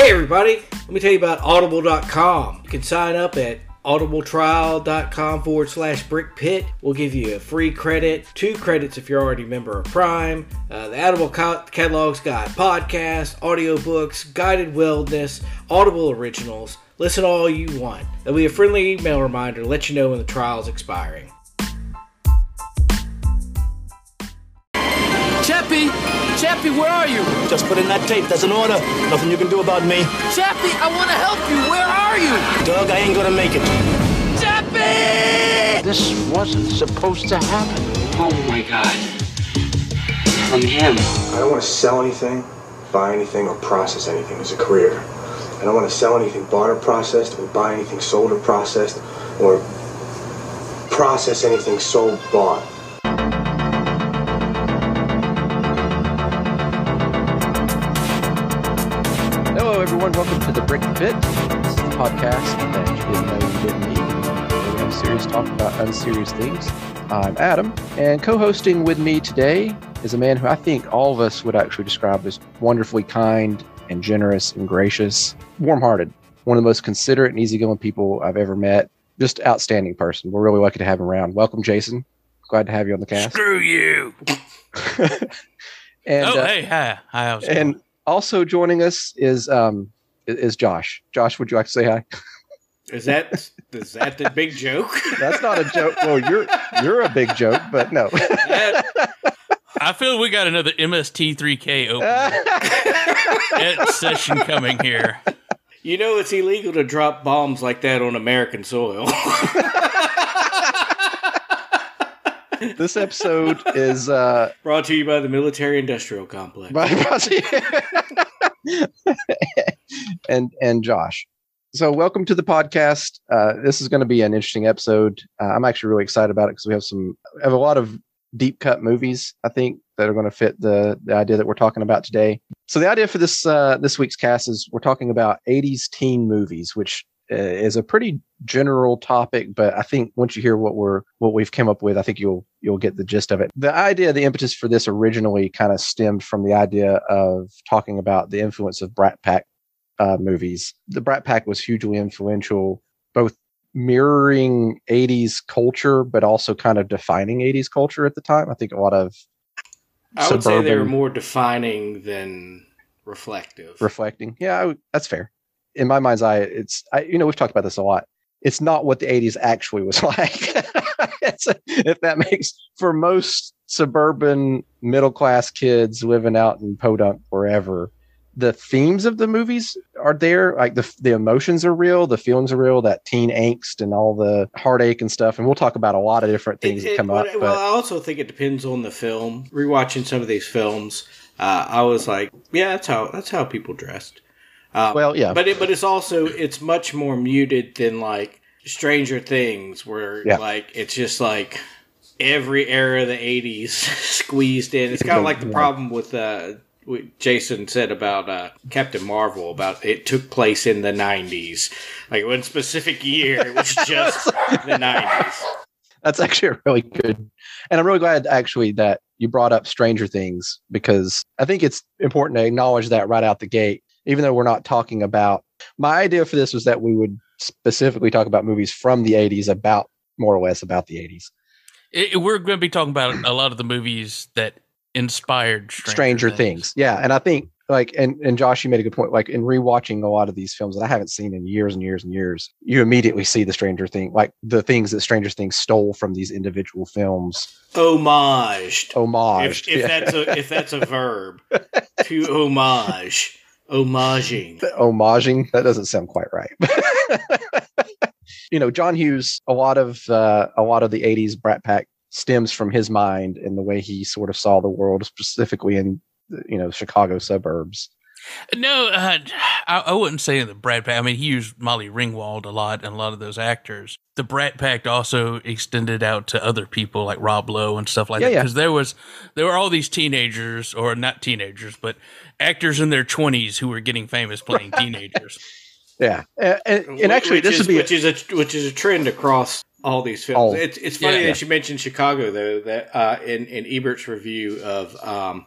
Hey everybody, let me tell you about audible.com. You can sign up at audibletrial.com forward slash brick pit. We'll give you a free credit, two credits if you're already a member of Prime. Uh, the Audible catalog's got podcasts, audiobooks, guided wellness, Audible originals. Listen all you want. There'll be a friendly email reminder to let you know when the trial is expiring. Chappy, where are you? Just put in that tape. There's an order. Nothing you can do about me. Chappy, I want to help you. Where are you? Doug, I ain't gonna make it. Chappy! This wasn't supposed to happen. Oh my god. From him. I don't want to sell anything, buy anything, or process anything as a career. I don't want to sell anything bought or processed, or buy anything sold or processed, or process anything sold bought. Hello, everyone. Welcome to the Brick Pit. This is the podcast that you didn't know you didn't need. We have serious talk about unserious things. I'm Adam, and co-hosting with me today is a man who I think all of us would actually describe as wonderfully kind and generous and gracious, warm-hearted. One of the most considerate and easygoing people I've ever met. Just outstanding person. We're really lucky to have him around. Welcome, Jason. Glad to have you on the cast. Screw you. and oh, uh, hey, hi. Hi, how's it and also joining us is um is Josh. Josh, would you like to say hi? Is that is that the big joke? That's not a joke. Well, you're you're a big joke, but no. That- I feel we got another MST3K open session coming here. you know it's illegal to drop bombs like that on American soil. this episode is uh Brought to you by the military industrial complex. by and and Josh. So welcome to the podcast. Uh, this is going to be an interesting episode. Uh, I'm actually really excited about it because we have some we have a lot of deep cut movies. I think that are going to fit the the idea that we're talking about today. So the idea for this uh, this week's cast is we're talking about 80s teen movies, which is a pretty general topic, but I think once you hear what we're what we've come up with, I think you'll you'll get the gist of it. The idea, the impetus for this originally kind of stemmed from the idea of talking about the influence of Brat Pack uh, movies. The Brat Pack was hugely influential, both mirroring 80s culture, but also kind of defining 80s culture at the time. I think a lot of I would say they were more defining than reflective. reflecting. Yeah, that's fair. In my mind's eye, it's I, you know we've talked about this a lot. It's not what the '80s actually was like. if that makes for most suburban middle class kids living out in Podunk wherever, the themes of the movies are there. Like the the emotions are real, the feelings are real. That teen angst and all the heartache and stuff. And we'll talk about a lot of different things It- that it- come well, up. Well, But I also think it depends on the film. Rewatching some of these films, uh, I was like, yeah, that's how that's how people dressed. Uh, well, yeah, but it, but it's also it's much more muted than like Stranger Things, where Yeah. like it's just like every era of the '80s squeezed in. It's kind of like the problem with uh, what Jason said about uh, Captain Marvel about it took place in the '90s, like one specific year. It was just the '90s. That's actually a really good. And I'm really glad actually that you brought up Stranger Things because I think it's important to acknowledge that right out the gate, even though we're not talking about my idea for this was that we would specifically talk about movies from the 80s about more or less about the 80s. It- we're going to be talking about a lot of the movies that inspired Stranger, Stranger Things. Yeah. And I think like and, and Josh, you made a good point. Like in rewatching a lot of these films that I haven't seen in years and years and years, you immediately see the Stranger Thing, like the things that Stranger Things stole from these individual films. Homaged. Homage. If, if that's a if that's a verb, to homage, homaging. homaging that doesn't sound quite right you know john hughes a lot of uh, a lot of the 80s brat pack stems from his mind and the way he sort of saw the world specifically in you know chicago suburbs No, uh, I, I wouldn't say in the Brat Pack. I mean, he used Molly Ringwald a lot and a lot of those actors. The Brat Pack also extended out to other people like Rob Lowe and stuff like Yeah, that. yeah. Because there was there were all these teenagers, or not teenagers, but actors in their twenties who were getting famous playing teenagers. yeah and, and, and actually which this is, would be which is a which is a trend across all these films. All. It's it's funny Yeah. that you mentioned Chicago though. That uh, in in Ebert's review of um,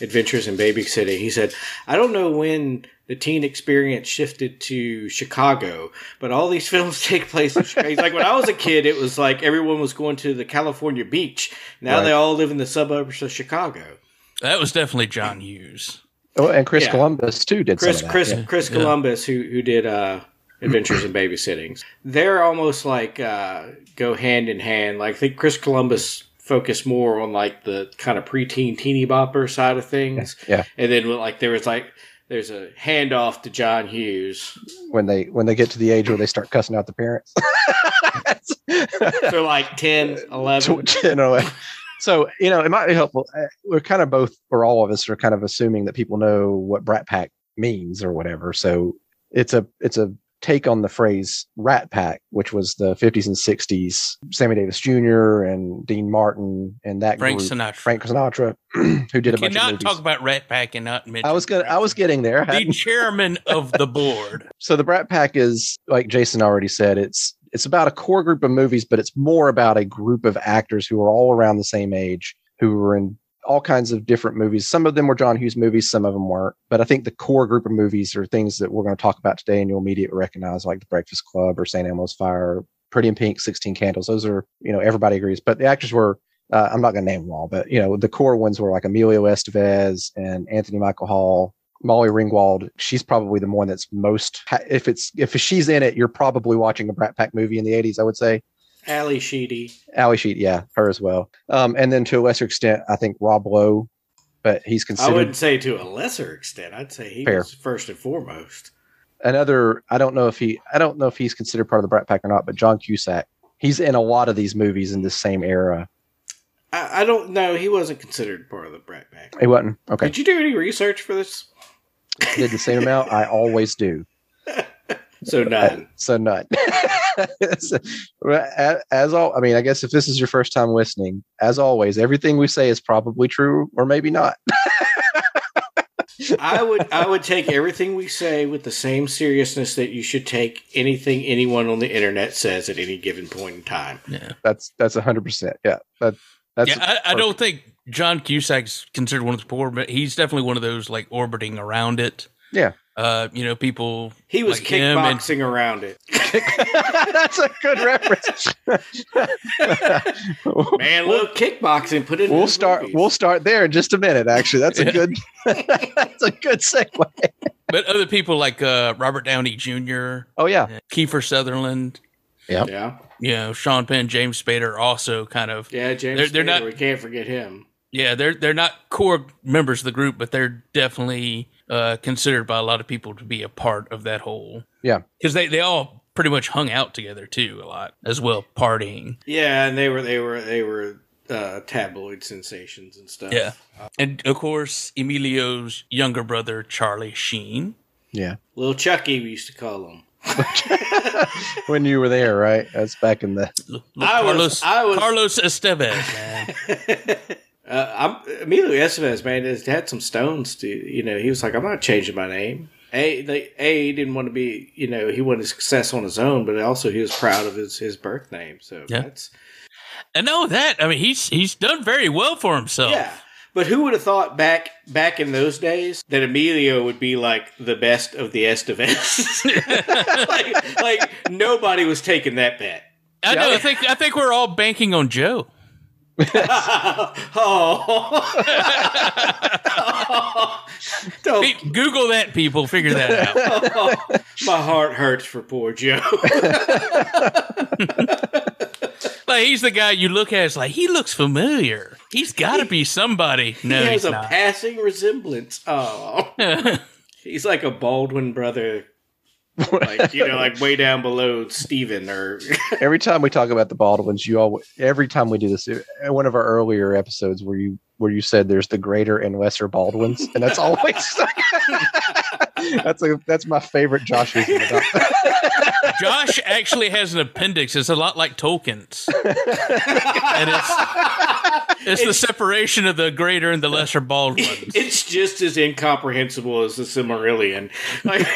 Adventures in Baby Babysitting. He said, I don't know when the teen experience shifted to Chicago, but all these films take place in Chicago. He's like, when I was a kid, it was like everyone was going to the California beach. Now Right. they all live in the suburbs of Chicago. That was definitely John Hughes. Oh, and Chris Yeah. Columbus too did Chris some of that. Chris yeah. Chris Yeah. Columbus, who who did uh, Adventures in Babysitting, they're almost like uh, go hand in hand. Like I think Chris Columbus focused more on like the kind of preteen teeny bopper side of things, Yeah, and then like there was like there's a handoff to John Hughes. when they when they get to the age where they start cussing out the parents. So like 10, 11. Tw- you know, so you know, it might be helpful. Uh, We're kind of both, or all of us, are kind of assuming that people know what Brat Pack means or whatever. So it's a it's a take on the phrase Rat Pack, which was the 50s and 60s. Sammy Davis Jr. and Dean Martin and that Frank group, Sinatra. Frank Sinatra, who did a bunch of movies. talk about Rat Pack and not mention. I was gonna, I was getting there. The chairman of the board. so the Brat Pack is like Jason already said. It's it's about a core group of movies, but it's more about a group of actors who are all around the same age, who were in all kinds of different movies. Some of them were John Hughes movies, some of them weren't. But I think the core group of movies are things that we're going to talk about today, and you'll immediately recognize, like The Breakfast Club or St. Elmo's Fire, Pretty in Pink, Sixteen Candles. Those are you know everybody agrees. But the actors were. Uh, I'm not going to name them all, but you know the core ones were like Emilio Estevez and Anthony Michael Hall, Molly Ringwald, she's probably the one that's most. If it's if she's in it, you're probably watching a Brat Pack movie in the '80s. I would say. Ally Sheedy. Ally Sheedy, yeah, her as well. Um, and then to a lesser extent, I think Rob Lowe, but he's considered. I wouldn't say to a lesser extent. I'd say he Fair. was first and foremost. another. I don't know if he. I don't know if he's considered part of the Brat Pack or not. But John Cusack, he's in a lot of these movies in this same era. I, I don't know. He wasn't considered part of the Brat Pack. He wasn't okay. Did you do any research for this? Did the same amount. I always do. So uh, none. So none. So, a- as all, I mean, I guess if this is your first time listening, as always, everything we say is probably true or maybe not. I would I would take everything we say with the same seriousness that you should take anything anyone on the internet says at any given point in time. Yeah, That's that's a hundred percent. Yeah, that that's yeah. I, I don't think John Cusack's considered one of the poor, but he's definitely one of those like orbiting around it. Yeah. Uh, you know, people. He was like him and- kickboxing around it. that's a good reference. Man, look, kickboxing. Put it. in we'll the start. movies. We'll start there in just a minute. Actually, that's a good. that's a good segue. but other people like uh, Robert Downey Jr., Oh yeah, Kiefer Sutherland, Yeah, yeah. you know, Sean Penn, James Spader, also kind of. yeah. James, They're- they're Spader, not- We can't forget him. Yeah, they're they're not core members of the group, but they're definitely uh, considered by a lot of people to be a part of that whole. Yeah. because they they all pretty much hung out together too a lot as well, partying. Yeah, and they were they were they were uh, tabloid sensations and stuff. Yeah, and of course Emilio's younger brother Charlie Sheen. yeah. Little Chucky, we used to call him. When you were there, right? That's back in the. Look, I was- Carlos I was- Carlos Estevez, man. Uh, I'm, Emilio Estevez, man, has had some stones to, you know, he was like, I'm not changing my name. A, they, A, he didn't want to be, you know, he wanted success on his own, but also he was proud of his, his birth name. So Yeah. that's, and no, that I mean he's he's done very well for himself. yeah. But who would have thought back back in those days that Emilio would be like the best of the Estevez? like, like nobody was taking that bet. I know. I think I think we're all banking on Joe. Oh. Don't, Pe- Google that, people. Figure that out. my heart hurts for poor Joe. like he's the guy you look at. It's like he looks familiar. He's got to be somebody. No, he has he's a not. passing resemblance. Oh, he's like a Baldwin brother, like you know, like way down below Stephen or Every time we talk about the Baldwins, you all. Every time we do this, uh, one of our earlier episodes where you where you said there's the greater and lesser Baldwins, and that's always. that's a that's my favorite Joshism about Josh actually has an appendix. It's a lot like Tolkien's, and it's it's the separation of the greater and the lesser Baldwins. it's just as incomprehensible as the Silmarillion. Like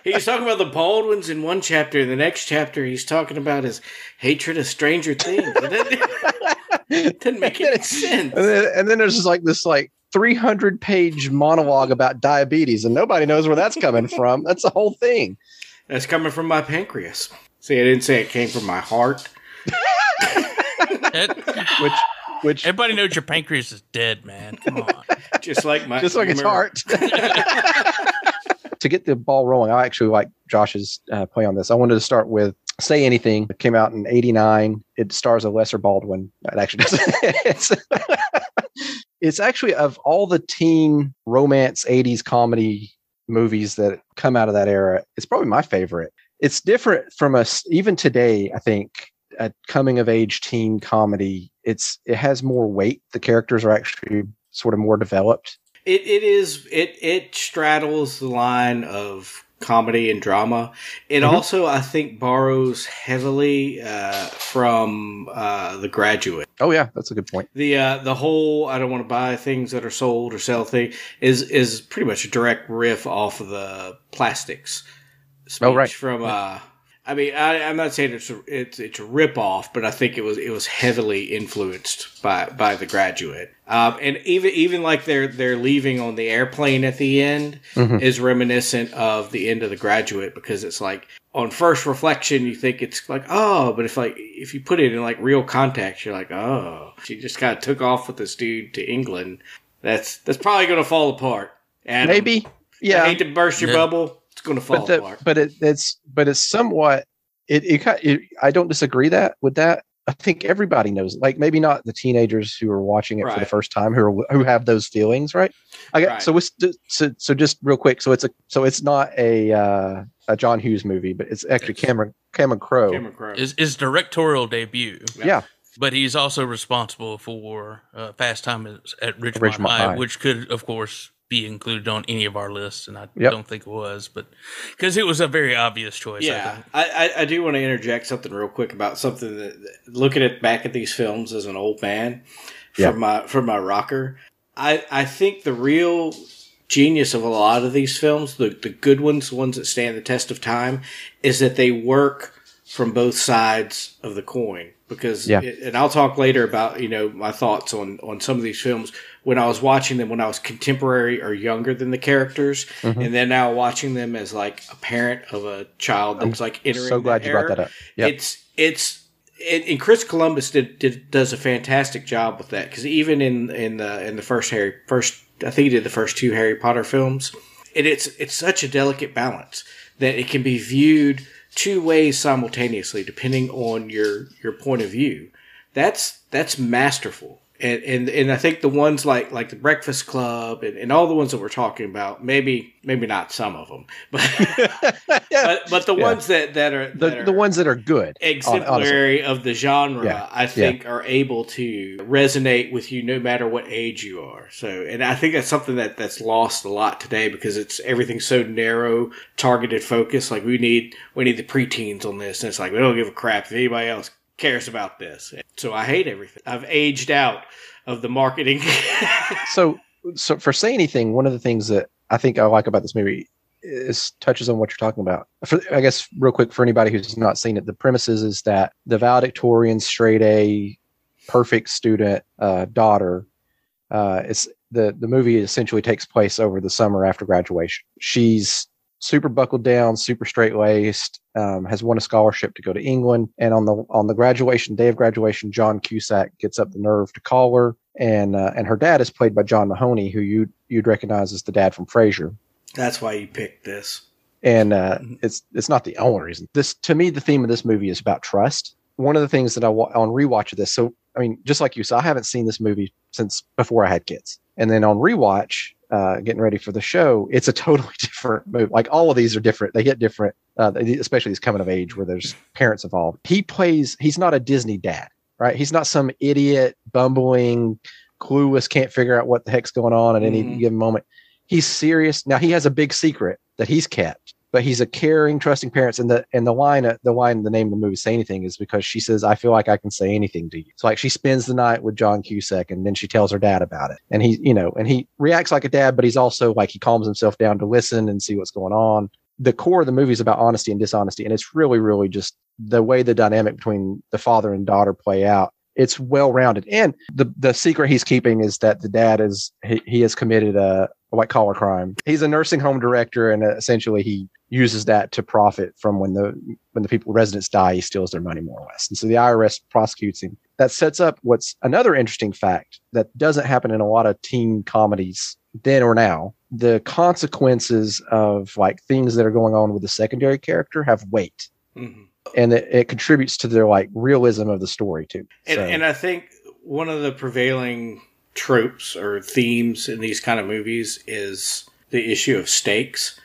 he's talking about the Baldwins in one chapter, in the next chapter he's talking about his hatred of Stranger Things. It doesn't, it doesn't make any sense. and then, and then there's just like this like 300 page monologue about diabetes, and nobody knows where that's coming from. That's the whole thing. That's coming from my pancreas. See, I didn't say it came from my heart. It- Which, which, everybody knows your pancreas is dead, man. Come on. Just like my just like its heart. to get the ball rolling, I actually like Josh's uh, play on this. I wanted to start with Say Anything. It came out in 89. It stars a lesser Baldwin. It actually doesn't. it's, it's actually of all the teen romance 80s comedy movies that come out of that era, it's probably my favorite. It's different from us, even today, I think. A coming of age teen comedy, it's it has more weight. The characters are actually sort of more developed. It it is it it straddles the line of comedy and drama. It Mhm. also I think borrows heavily uh, from uh, The Graduate. Oh yeah, that's a good point. The uh, the whole I don't want to buy things that are sold or sell thing is is pretty much a direct riff off of the plastics. Speech Oh, right. From uh, I mean I, I'm not saying it's a, it's it's a rip off, but I think it was it was heavily influenced by by The Graduate. Um, and even even like they're they're leaving on the airplane at the end Mhm. is reminiscent of the end of The Graduate because it's like on first reflection you think it's like oh but if like if you put it in like real context you're like oh she just kind of took off with this dude to england that's that's probably going to fall apart and Maybe, Yeah. i yeah, hate to burst your Yeah. bubble it's going to fall but the, apart but it, it's but it's somewhat. It, it, it I don't disagree that with that. I think everybody knows. Like maybe not the teenagers who are watching it for the first time who are who have those feelings, right? I got Right. so it's so so just real quick. So it's a so it's not a uh, a John Hughes movie, but it's actually Cameron Cameron Crowe. Cameron Crowe. His, his directorial debut, Yeah, but he's also responsible for uh, Fast Times at Ridgemont, Ridgemont High, High. which could, of course, be included on any of our lists, and I Yep. don't think it was, but because it was a very obvious choice. I yeah, think. I, I, I do want to interject something real quick about something that, that- looking at back at these films as an old man from my from my rocker. I I think the real genius of a lot of these films, the the good ones, the ones that stand the test of time, is that they work from both sides of the coin. Because, Yeah. it- and I'll talk later about you know my thoughts on on some of these films when I was watching them when I was contemporary or younger than the characters, Mm-hmm. and then now watching them as like a parent of a child that's like entering. so glad the you brought that up. Yeah, It's it's and, and Chris Columbus did, did does a fantastic job with that because even in in the in the first Harry first I think he did the first two Harry Potter films, and it's it's such a delicate balance that it can be viewed two ways simultaneously depending on your your point of view. That's that's masterful. And, and and I think the ones like like the Breakfast Club and, and all the ones that we're talking about, maybe maybe not some of them, but but, but the Yeah. ones that that are the that the are ones that are good. hon- honestly. exemplary of the genre, Yeah, I think are able to resonate with you no matter what age you are. So, and I think that's something that that's lost a lot today because it's everything's so narrow, targeted focus. Like we need we need the preteens on this, and it's like we don't give a crap if anybody else cares about this. So I hate everything. I've aged out of the marketing. so so for say anything one of the things that i think i like about this movie is touches on what you're talking about for, i guess real quick for anybody who's not seen it the premises is that the valedictorian straight a perfect student uh, daughter uh, it's the the movie essentially takes place over the summer after graduation she's super buckled down super straight laced um, has won a scholarship to go to england and on the on the graduation day of graduation john cusack gets up the nerve to call her and uh, and her dad is played by John Mahoney, who you you'd recognize as the dad from Frasier. that's why you picked this. And uh, it's it's not the only reason. This to me, the theme of this movie is about trust. One of the things that I wa- on rewatch of this, so I mean, just like you, so I haven't seen this movie since before I had kids, and then on rewatch, uh, getting ready for the show, it's a totally different movie. Like all of these are different; they hit different, uh, especially these coming of age where there's parents involved. He plays; he's not a Disney dad, right? He's not some idiot, bumbling, clueless, can't figure out what the heck's going on at any Mhm. given moment. He's serious. Now he has a big secret that he's kept, but he's a caring, trusting parents. And the and the line, the line, the name of the movie, "Say Anything," is because she says, "I feel like I can say anything to you." So like she spends the night with John Cusack, and then she tells her dad about it, and he, you know, and he reacts like a dad, but he's also like he calms himself down to listen and see what's going on. The core of the movie is about honesty and dishonesty, and it's really, really just the way the dynamic between the father and daughter play out it's well rounded. And the the secret he's keeping is that the dad is he, he has committed a, a white collar crime. He's a nursing home director, and uh, essentially he uses that to profit from when the when the people residents die, he steals their money more or less. And so the IRS prosecutes him. That sets up what's another interesting fact that doesn't happen in a lot of teen comedies then or now. The consequences of like things that are going on with the secondary character have weight Mhm. and it, it contributes to their like realism of the story too. And, So- and I think one of the prevailing tropes or themes in these kind of movies is the issue of stakes.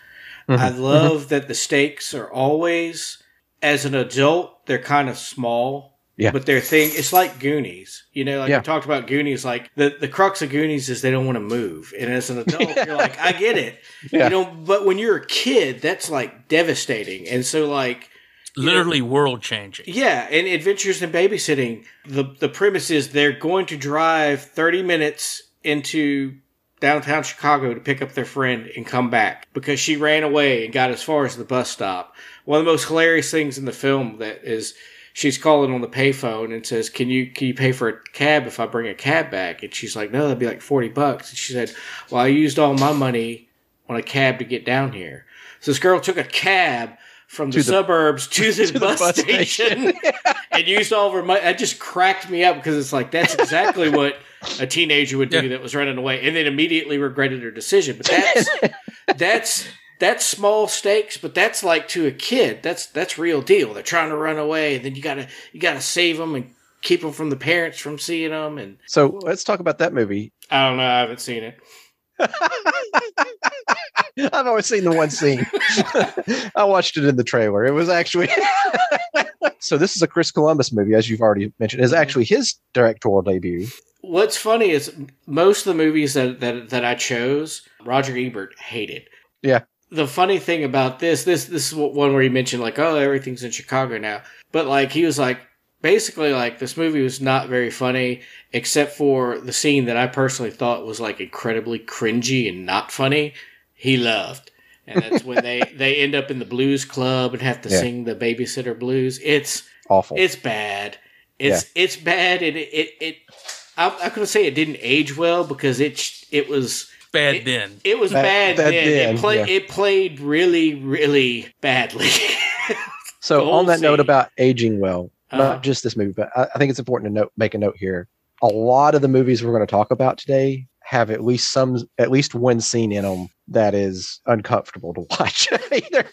Mhm. I love that the stakes are always, as an adult, they're kind of small. Yeah. But their thing, it's like Goonies. You know, like Yeah. we talked about Goonies, like the, the crux of Goonies is they don't want to move. And as an adult, you're like, I get it. Yeah. You know, but when you're a kid, that's like devastating. And so, like, Literally world changing. yeah, and Adventures in Babysitting, the the premise is they're going to drive 30 minutes into downtown Chicago to pick up their friend and come back because she ran away and got as far as the bus stop. One of the most hilarious things in the film that is she's calling on the payphone and says, "Can you can you pay for a cab if I bring a cab back?" And she's like, "No, that'd be like 40 bucks." And she said, "Well, I used all my money on a cab to get down here." So this girl took a cab from the, the- suburbs to the, to the bus, bus station, and used all of her money. That just cracked me up because it's like that's exactly what a teenager would do Yeah. that was running away, and then immediately regretted her decision. But that's that's that's small stakes, but that's like to a kid. That's that's real deal. They're trying to run away, and then you gotta you gotta save them and keep them from the parents from seeing them. And so let's talk about that movie. I don't know, I haven't seen it. I've always seen the one scene. I watched it in the trailer. It was actually so. This is a Chris Columbus movie, as you've already mentioned. Is mm-hmm. actually his directorial debut. What's funny is most of the movies that, that that I chose, Roger Ebert hated. Yeah. The funny thing about this, this this is one where he mentioned like, oh, everything's in Chicago now, but like he was like, basically like this movie was not very funny except for the scene that I personally thought was like incredibly cringy and not funny. He loved, and that's when they they end up in the blues club and have to Yeah. sing the babysitter blues. It's Awful. it's bad. It's it's bad, and it it. it I'm not going to say it didn't age well because it it was Bad It- then. it was Bad- bad, bad then. then, It played yeah. it played really really badly. so the on whole that note about aging well, Uh-huh. not just this movie, but I, I think it's important to note, make a note here. A lot of the movies we're going to talk about today have at least some, at least one scene in them that is uncomfortable to watch. either,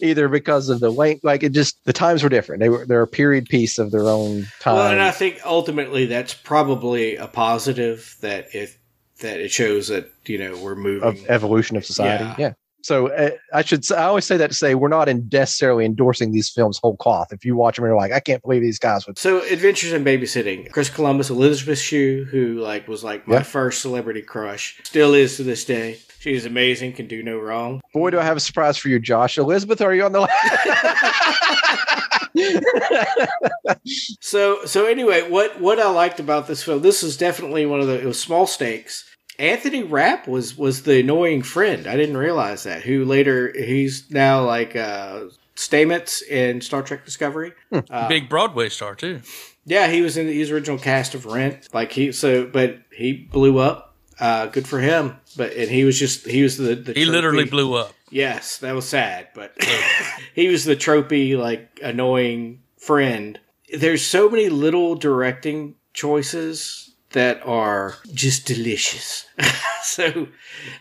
either because of the length, like it just the times were different. They were they're a period piece of their own time. well, and I think ultimately that's probably a positive that it that it shows that you know we're moving. of evolution of society. Yeah. Yeah. So uh, I should say, I always say that to say we're not in necessarily endorsing these films whole cloth. If you watch them and you're like, I can't believe these guys would. So, Adventures in Babysitting. Chris Columbus, Elizabeth Shue, who like was like my Yeah. first celebrity crush, still is to this day. She's amazing, can do no wrong. Boy, do I have a surprise for you, Josh. Elizabeth, are you on the line? So so anyway, what what I liked about this film, this is definitely one of the it was small stakes. Anthony Rapp was was the annoying friend. I didn't realize that. Who later he's now like uh Stamets in Star Trek Discovery. Uh, Big Broadway star too. yeah, he was in his original cast of Rent. Like he so but he blew up. Uh good for him. But and he was just he was the, the He literally blew up. Yes, that was sad, but he was the tropey, like annoying friend. There's so many little directing choices that are just delicious. so,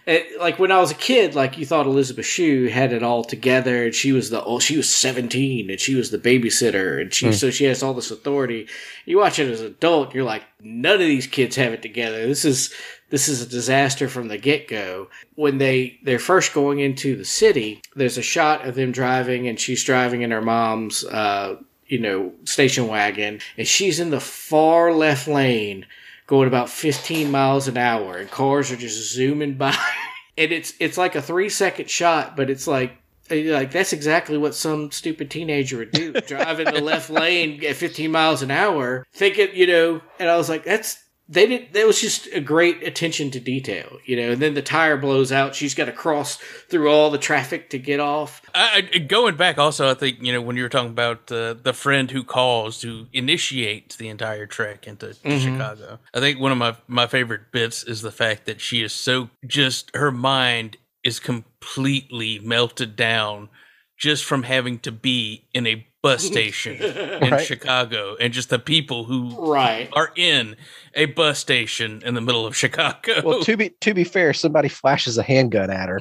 it, like when I was a kid, like you thought Elizabeth Shue had it all together, and she was the oh, she was 17, and she was the babysitter, and she so she has all this authority. You watch it as an adult, you're like, none of these kids have it together. This is this is a disaster from the get go. When they they're first going into the city, there's a shot of them driving, and she's driving in her mom's uh, you know station wagon, and she's in the far left lane, going about 15 miles an hour, and cars are just zooming by, and it's it's like a three second shot, but it's like. Eh, like that's exactly what some stupid teenager would do, drive in the left lane at 15 miles an hour, thinking, you know. And I was like, that's they did. That was just a great attention to detail, you know. And then the tire blows out. She's got to cross through all the traffic to get off. I, going back, also, I think you know when you were talking about uh, the friend who calls to initiate the entire trek into Chicago. I think one of my my favorite bits is the fact that she is so just her mind is completely melted down just from having to be in a bus mm-hmm. station in Right. Chicago and just the people who Right. are in a bus station in the middle of Chicago. Well, to be to be fair, somebody flashes a handgun at her.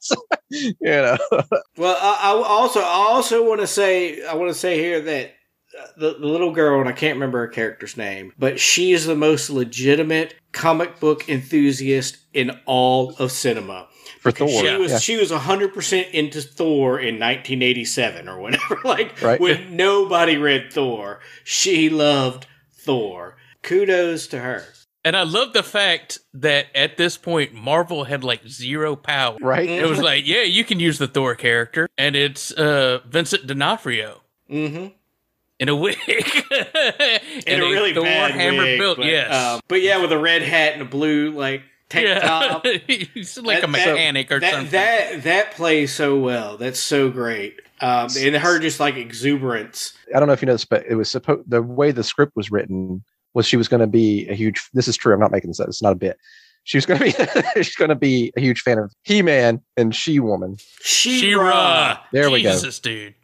So, you know, Well, I, I also I also want to say I want to say here that the, the little girl and I can't remember her character's name, but she is the most legitimate comic book enthusiast in all of cinema. for Thor. She was yeah. she was hundred percent into Thor in 1987 or whatever. like Right. when nobody read Thor, she loved Thor. Kudos to her. And I love the fact that at this point, Marvel had like zero power. right? It was like, yeah, you can use the Thor character, and it's uh, Vincent D'Onofrio Mm-hmm. In a wig, In a really Thor bad hammer wig, built. but, yes, um, but yeah, with a red hat and a blue like tank yeah, top. he's like That- a that- mechanic or that, something. That that plays so well. That's so great. Um, and her just like exuberance. I don't know if you know this, but it was supposed the way the script was written was she was going to be a huge. This is true. I'm not making this up. It's not a bit. She was going to be. she's going to be a huge fan of He Man and She Woman. She-Ra. There we go. Jesus, dude.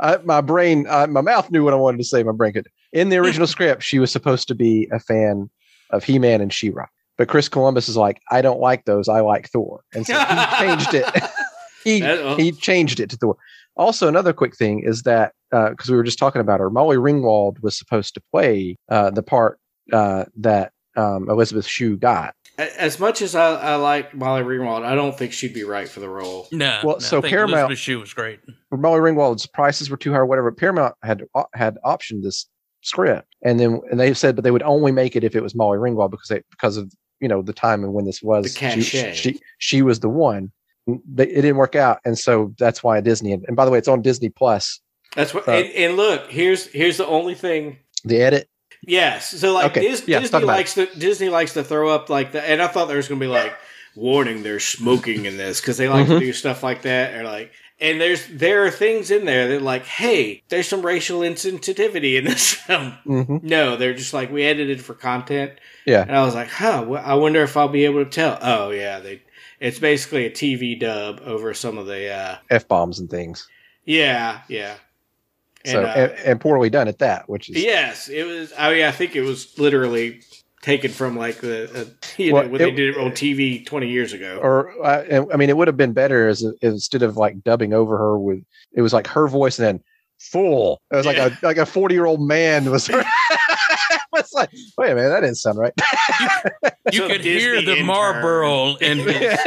I, my brain, uh, my mouth knew what I wanted to say. My brain could. In the original script, she was supposed to be a fan of He Man and She Ra, but Chris Columbus is like, I don't like those. I like Thor, and so he changed it. he uh, he changed it to Thor. Also, another quick thing is that because we were just talking about her, Molly Ringwald was supposed to play uh, the part uh, that um, Elizabeth Shue got. As much as I, I like Molly Ringwald, I don't think she'd be right for the role. No, Well, no, so I think Paramount- Elizabeth Shue was great. Molly Ringwald's prices were too high or whatever. Paramount had had optioned this script, and then and they said, but they would only make it if it was Molly Ringwald because they because of you know the time and when this was. The she, cachet. she she was the one. They, it didn't work out, and so that's why Disney. And, and by the way, it's on Disney Plus. That's what. Uh, and, and look, here's here's the only thing. The edit. Yes, so like Okay, Dis- yeah, Disney likes to Disney likes to throw up like that, and I thought there was going to be like warning, there's smoking in this because they like Mhm. to do stuff like that, or like. And there's there are things in there that like, hey, there's some racial insensitivity in this film. hmm No, they're just like we edited for content. Yeah. And I was like, huh, well, I wonder if I'll be able to tell. Oh yeah, they. It's basically a TV dub over some of the. uh F bombs and things. Yeah, yeah. And, so uh, and, and poorly done at that, which is yes, it was. I mean, I think it was literally taken from like the uh, you Well, know when they did it on TV twenty years ago. or uh, and- I mean, it would have been better as instead of like dubbing over her with it was like her voice and then fool. It was like Yeah. a like a forty year old man was. it's like wait a minute, that didn't sound right. You Some could Disney hear the intern. Marlboro and his,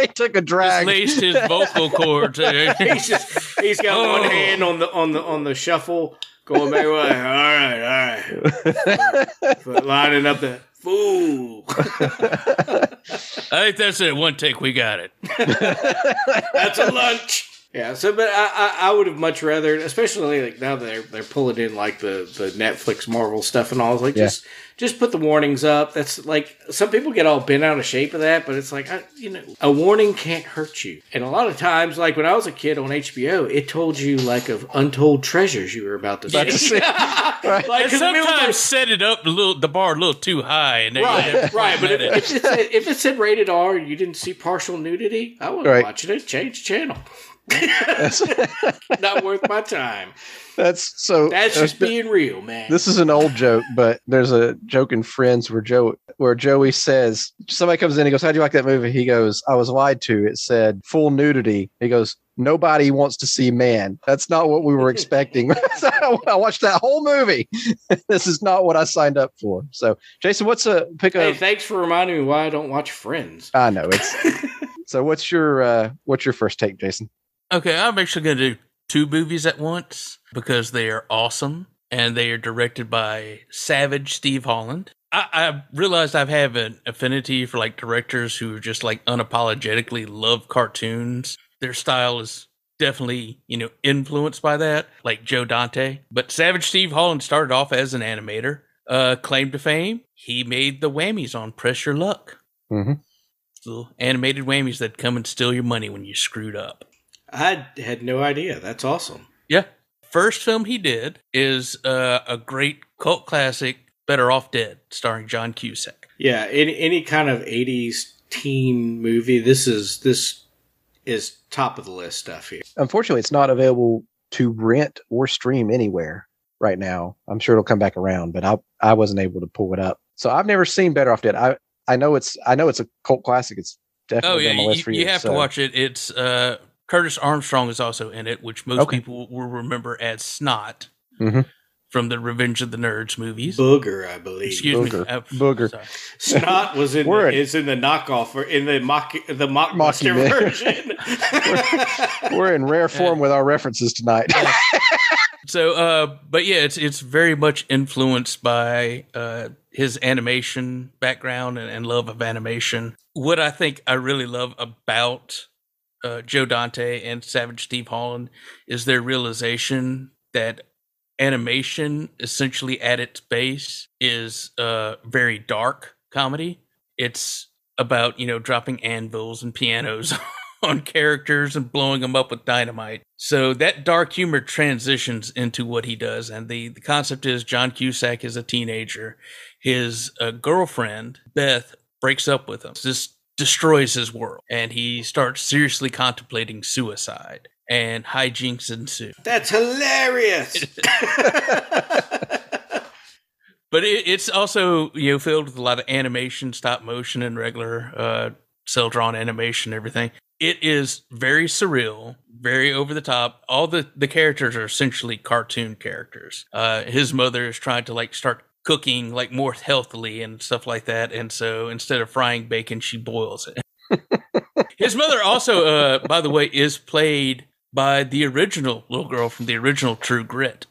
he took a drag. laced his vocal cords. he's just he's got Oh. one hand on the on the on the shuffle going back. All right, all right, But lining up the fool. I think that's it. One take, we got it. That's a lunch. Yeah. So, but I, I, I would have much rather, especially like now that they're they're pulling in like the the Netflix Marvel stuff and all. It's like Yeah. just just put the warnings up. That's like some people get all bent out of shape of that, but it's like I, you know, a warning can't hurt you. And a lot of times, like when I was a kid on HBO, it told you like of untold treasures you were about to About see. see. Right. like, And 'cause I mean, it was sometimes like- set it up a little, the bar a little too high, and then Right, right. But if, it, if, it said, if it said rated R and you didn't see partial nudity, I wouldn't Right. watch it. Change channel. Not worth my time. that's so. That's that's just being real, man. This is an old joke, but there's a joke in Friends where Joe, where Joey says somebody comes in, he goes, "How'd you like that movie?" He goes, "I was lied to. It said full nudity." He goes, "Nobody wants to see man. That's not what we were expecting." I watched that whole movie. this is not what I signed up for. So, Jason, what's a pick hey, up? thanks for reminding me why I don't watch Friends. I know it's. so, what's your uh, what's your first take, Jason? Okay, I'm actually going to do two movies at once because they are awesome and they are directed by Savage Steve Holland. I, I realized I have an affinity for like directors who just like unapologetically love cartoons. Their style is definitely, you know, influenced by that, like Joe Dante. But Savage Steve Holland started off as an animator. uh, claim to fame, he made the whammies on Press Your Luck. Mhm. Little animated whammies that come and steal your money when you screwed up. I had no idea. That's awesome. Yeah. First film he did is uh, a great cult classic, Better Off Dead, starring John Cusack. Yeah, any any kind of '80s teen movie. This is this is top of the list stuff here. Unfortunately, it's not available to rent or stream anywhere right now. I'm sure it'll come back around, but I I wasn't able to pull it up. So I've never seen Better Off Dead. I I know it's I know it's a cult classic. It's Oh definitely yeah, on my you, list for you years, have to watch it. It's uh, Curtis Armstrong is also in it, which most Okay. people will remember as Snot Mhm. from the Revenge of the Nerds movies. Booger, I believe. Excuse Booger. me, uh, Booger. sorry. Snot was in the, is in the knockoff or in the mock the mock Mockumentary. version. We're in rare form with our references tonight. So, uh, but yeah, it's it's very much influenced by uh, his animation background and, and love of animation. What I think I really love about uh, Joe Dante and Savage Steve Holland is their realization that animation, essentially at its base, is a very dark comedy. It's about you know dropping anvils and pianos on characters and blowing them up with dynamite. So that dark humor transitions into what he does, and the the concept is John Cusack is a teenager. His uh, girlfriend Beth breaks up with him. This destroys his world, and he starts seriously contemplating suicide. And hijinks ensue. That's hilarious. But it, it's also you know filled with a lot of animation, stop motion, and regular uh, cel drawn animation. Everything. It is very surreal, very over the top. All the the characters are essentially cartoon characters. Uh, his mother is trying to like start cooking like more healthily and stuff like that, and so instead of frying bacon, she boils it. his mother also, uh, by the way, is played by the original little girl from the original True Grit.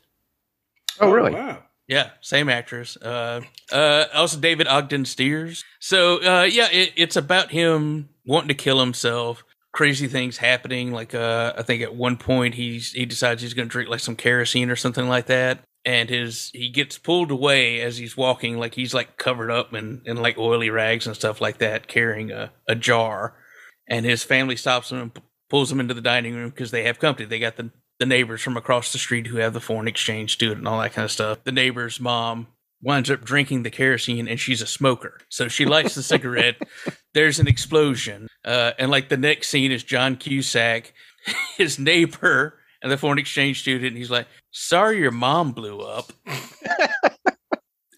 oh, really? Wow. Yeah, same actress. Uh, uh, also David Ogden Stiers. So, uh, yeah, it, it's about him wanting to kill himself. Crazy things happening. Like, uh, I think at one point he's he decides he's going to drink like some kerosene or something like that, and his he gets pulled away as he's walking. Like he's like covered up in in like oily rags and stuff like that, carrying a a jar, and his family stops him and p- pulls him into the dining room because they have company. They got the the neighbors from across the street who have the foreign exchange student and all that kind of stuff. The neighbor's mom winds up drinking the kerosene and she's a smoker. So she lights the cigarette. There's an explosion. Uh, and like the next scene is John Cusack, his neighbor, and the foreign exchange student. And he's like, Sorry, your mom blew up.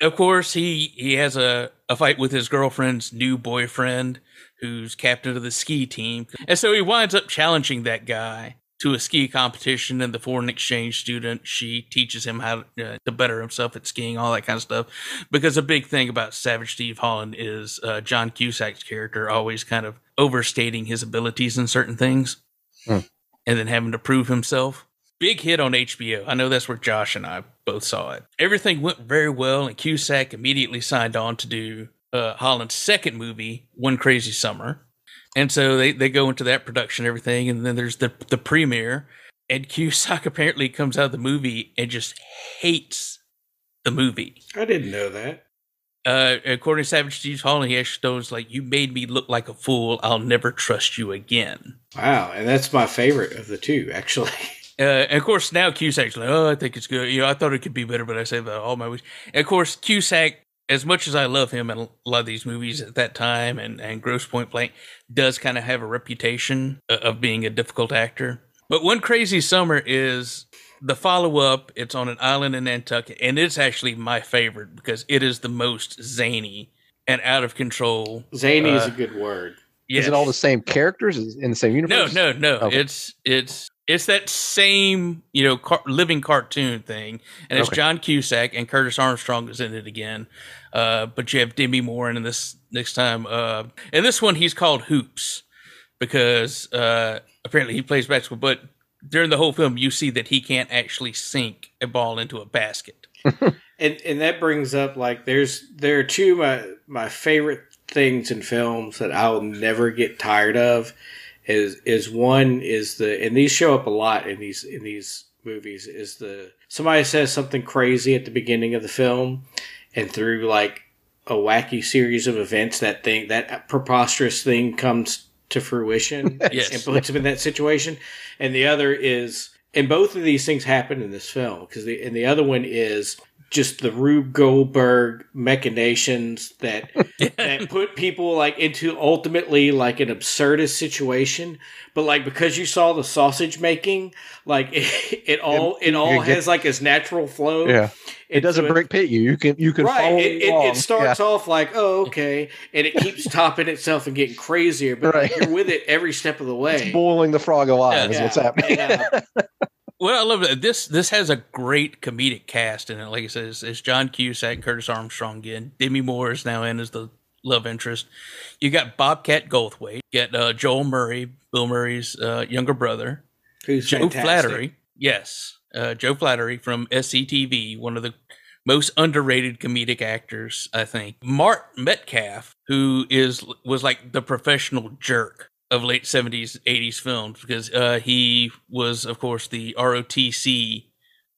of course, he, he has a, a fight with his girlfriend's new boyfriend who's captain of the ski team. And so he winds up challenging that guy to a ski competition and the foreign exchange student she teaches him how to, uh, to better himself at skiing all that kind of stuff because a big thing about savage steve holland is uh, john cusack's character always kind of overstating his abilities in certain things Hmm. and then having to prove himself big hit on hbo i know that's where josh and i both saw it everything went very well and cusack immediately signed on to do uh, holland's second movie one crazy summer and so they, they go into that production, everything, and then there's the the premiere. And Cusack apparently comes out of the movie and just hates the movie. I didn't know that. Uh, according to Savage Steve Holland, he actually was like, "You made me look like a fool. I'll never trust you again." Wow, and that's my favorite of the two, actually. Uh, and of course, now Cusack's like, "Oh, I think it's good. You know, I thought it could be better, but I say that all my movies." And of course, Cusack, as much as I love him and a lot of these movies at that time, and and Grosse Pointe Blank, does kind of have a reputation of being a difficult actor. But one crazy summer is the follow up. It's on an island in Nantucket, and it's actually my favorite because it is the most zany and out of control. Zany is Uh, a good word. Is it all the same characters in the same No, universe? no, no. Okay. It's it's it's that same you know car- living cartoon thing, and it's Okay. John Cusack and Curtis Armstrong is in it again. Uh, but you have Demi Moore in this next time. Uh, and this one he's called Hoops because uh, apparently he plays basketball. But during the whole film, you see that he can't actually sink a ball into a basket. and and that brings up like there's there are two of my my favorite things in films that I'll never get tired of is is one is the and these show up a lot in these in these movies is the somebody says something crazy at the beginning of the film and through like a wacky series of events, that thing, that preposterous thing comes to fruition Yes. and puts him in that situation. And the other is, and both of these things happen in this film because the and the other one is just the Rube Goldberg machinations that that put people like into ultimately like an absurdist situation. But like because you saw the sausage making, like it, it all it all you get- has like its natural flow. Yeah. It And doesn't so brick pit you. You can you can Right. follow It, it, along. it starts Yeah. off like, oh, okay. And it keeps topping itself and getting crazier, but like, you're with it every step of the way. boiling the frog alive is what's happening. Well, I love it. This this has a great comedic cast in it. Like I said, it's, it's John Cusack, Curtis Armstrong again. Demi Moore is now in as the love interest. You got Bobcat Goldthwait. You got uh, Joel Murray, Bill Murray's uh, younger brother. who's Joe fantastic. Flaherty. Yes. Uh, Joe Flaherty from SCTV, one of the most underrated comedic actors, I think. Mark Metcalf, who is was like the professional jerk of late 70s, 80s films, because uh, he was, of course, the ROTC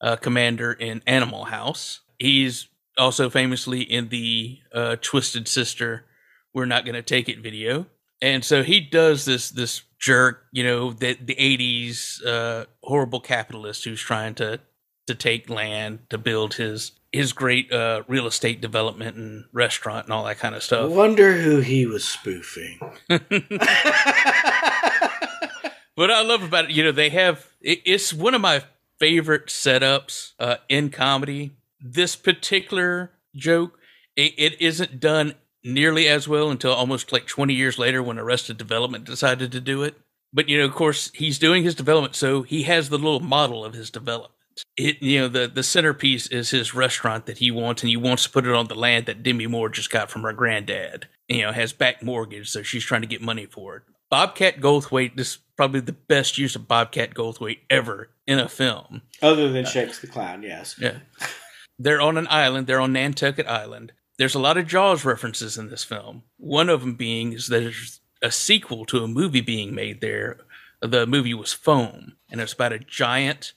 uh, commander in Animal House. He's also famously in the uh, Twisted Sister, We're Not Gonna Take It video. And so he does this this jerk, you know, the the eighties uh, horrible capitalist who's trying to to take land to build his his great uh, real estate development and restaurant and all that kind of I stuff. wonder who he was spoofing. What I love about it, you know, they have it, it's one of my favorite setups uh, in comedy. This particular joke, it, it isn't done nearly as well until almost like 20 years later when Arrested Development decided to do it. But you know, of course, he's doing his development, so he has the little model of his development. It you know the the centerpiece is his restaurant that he wants, and he wants to put it on the land that Demi Moore just got from her granddad. You know, has back mortgage, so she's trying to get money for it. Bobcat Goldthwait, this is probably the best use of Bobcat Goldthwait ever in a film. Other than uh, Shakes the Clown, yes. Yeah. They're on an island. They're on Nantucket Island. There's a lot of Jaws references in this film. One of them being is there's a sequel to a movie being made there. The movie was Foam, and it's about a giant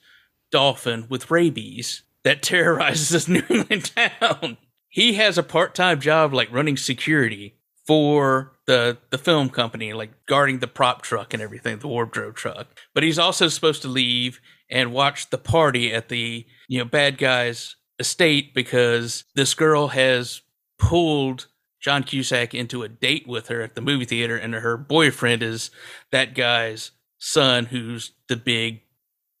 dolphin with rabies that terrorizes this New England town. He has a part-time job like running security for the the film company, like guarding the prop truck and everything, the wardrobe truck. But he's also supposed to leave and watch the party at the you know bad guy's estate because this girl has pulled John Cusack into a date with her at the movie theater, and her boyfriend is that guy's son, who's the big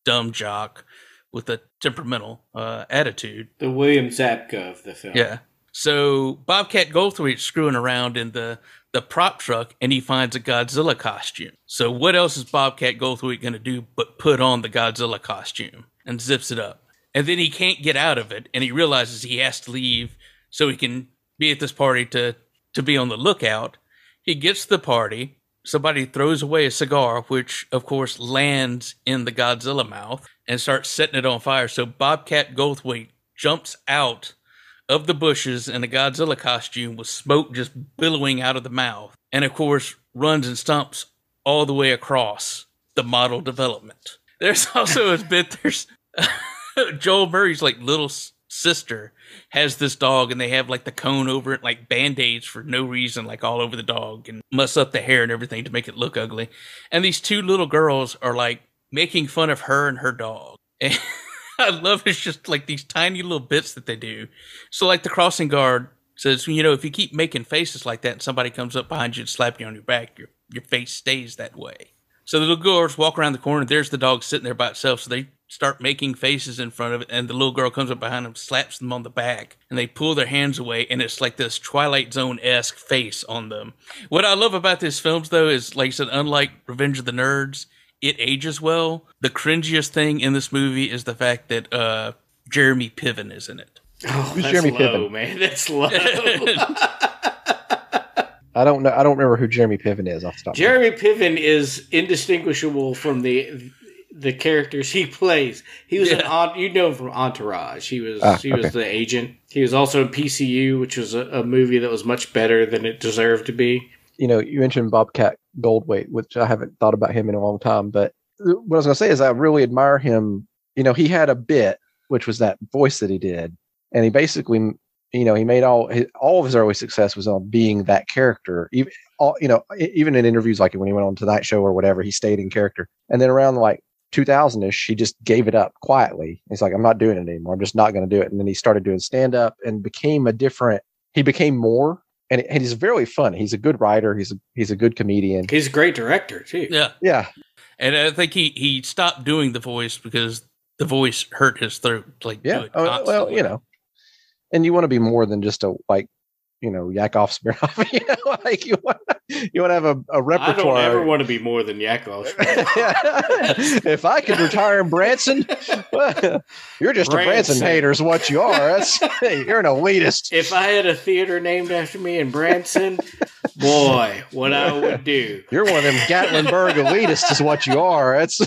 dumb jock with a temperamental uh, attitude. The William Zabka of the film. Yeah. So Bobcat Goldthwait's screwing around in the the prop truck, and he finds a Godzilla costume. So what else is Bobcat Goldthwait going to do but put on the Godzilla costume and zips it up? And then he can't get out of it, and he realizes he has to leave so he can be at this party to to be on the lookout. He gets to the party. Somebody throws away a cigar, which of course lands in the Godzilla mouth and starts setting it on fire. So Bobcat Goldthwait jumps out of the bushes in a Godzilla costume with smoke just billowing out of the mouth. And of course, runs and stomps all the way across the model development. There's also a bit, there's Joel Murray's like little sister has this dog and they have like the cone over it, like band aids for no reason, like all over the dog and muss up the hair and everything to make it look ugly. And these two little girls are like making fun of her and her dog. And I love it's just like these tiny little bits that they do. So like the crossing guard says, you know, if you keep making faces like that and somebody comes up behind you and slap you on your back, your your face stays that way. So the little girls walk around the corner, there's the dog sitting there by itself. So they start making faces in front of it, and the little girl comes up behind them, slaps them on the back, and they pull their hands away, and it's like this Twilight Zone esque face on them. What I love about these films though is like I said, unlike Revenge of the Nerds, it ages well. The cringiest thing in this movie is the fact that uh, Jeremy Piven is in it. Oh, Who's that's Jeremy low, Piven? man. That's low. I don't know. I don't remember who Jeremy Piven is off the top. of my head. Jeremy Piven is indistinguishable from the the characters he plays. He was an Yeah. on, you know him from Entourage. He was Ah, he was okay. the agent. He was also in PCU, which was a, a movie that was much better than it deserved to be. you know, you mentioned Bobcat Goldthwait, which I haven't thought about him in a long time. But what I was going to say is I really admire him. You know, he had a bit, which was that voice that he did, and he basically you know, he made all his, all of his early success was on being that character. Even all, you know, e- even in interviews like when he went on Tonight Show or whatever, he stayed in character. And then around like 2000 ish, he just gave it up quietly. He's like, I'm not doing it anymore. I'm just not going to do it. And then he started doing stand up and became a different. He became more, and, and he's very fun. He's a good writer. He's a he's a good comedian. He's a great director too. Yeah, Yeah, and I think he he stopped doing the voice because the voice hurt his throat. Like, yeah. Oh, well, you know, and you want to be more than just a like, you know, Yakov Smirnoff. You know, like you want you want to have a repertoire. I don't ever want to be more than Yakov. if I could retire in Branson, well, you're just a Branson Branson. hater, is what you are. That's you're an elitist. if I had a theater named after me in Branson, boy, what I would do. You're one of them Gatlinburg elitists, is what you are. That's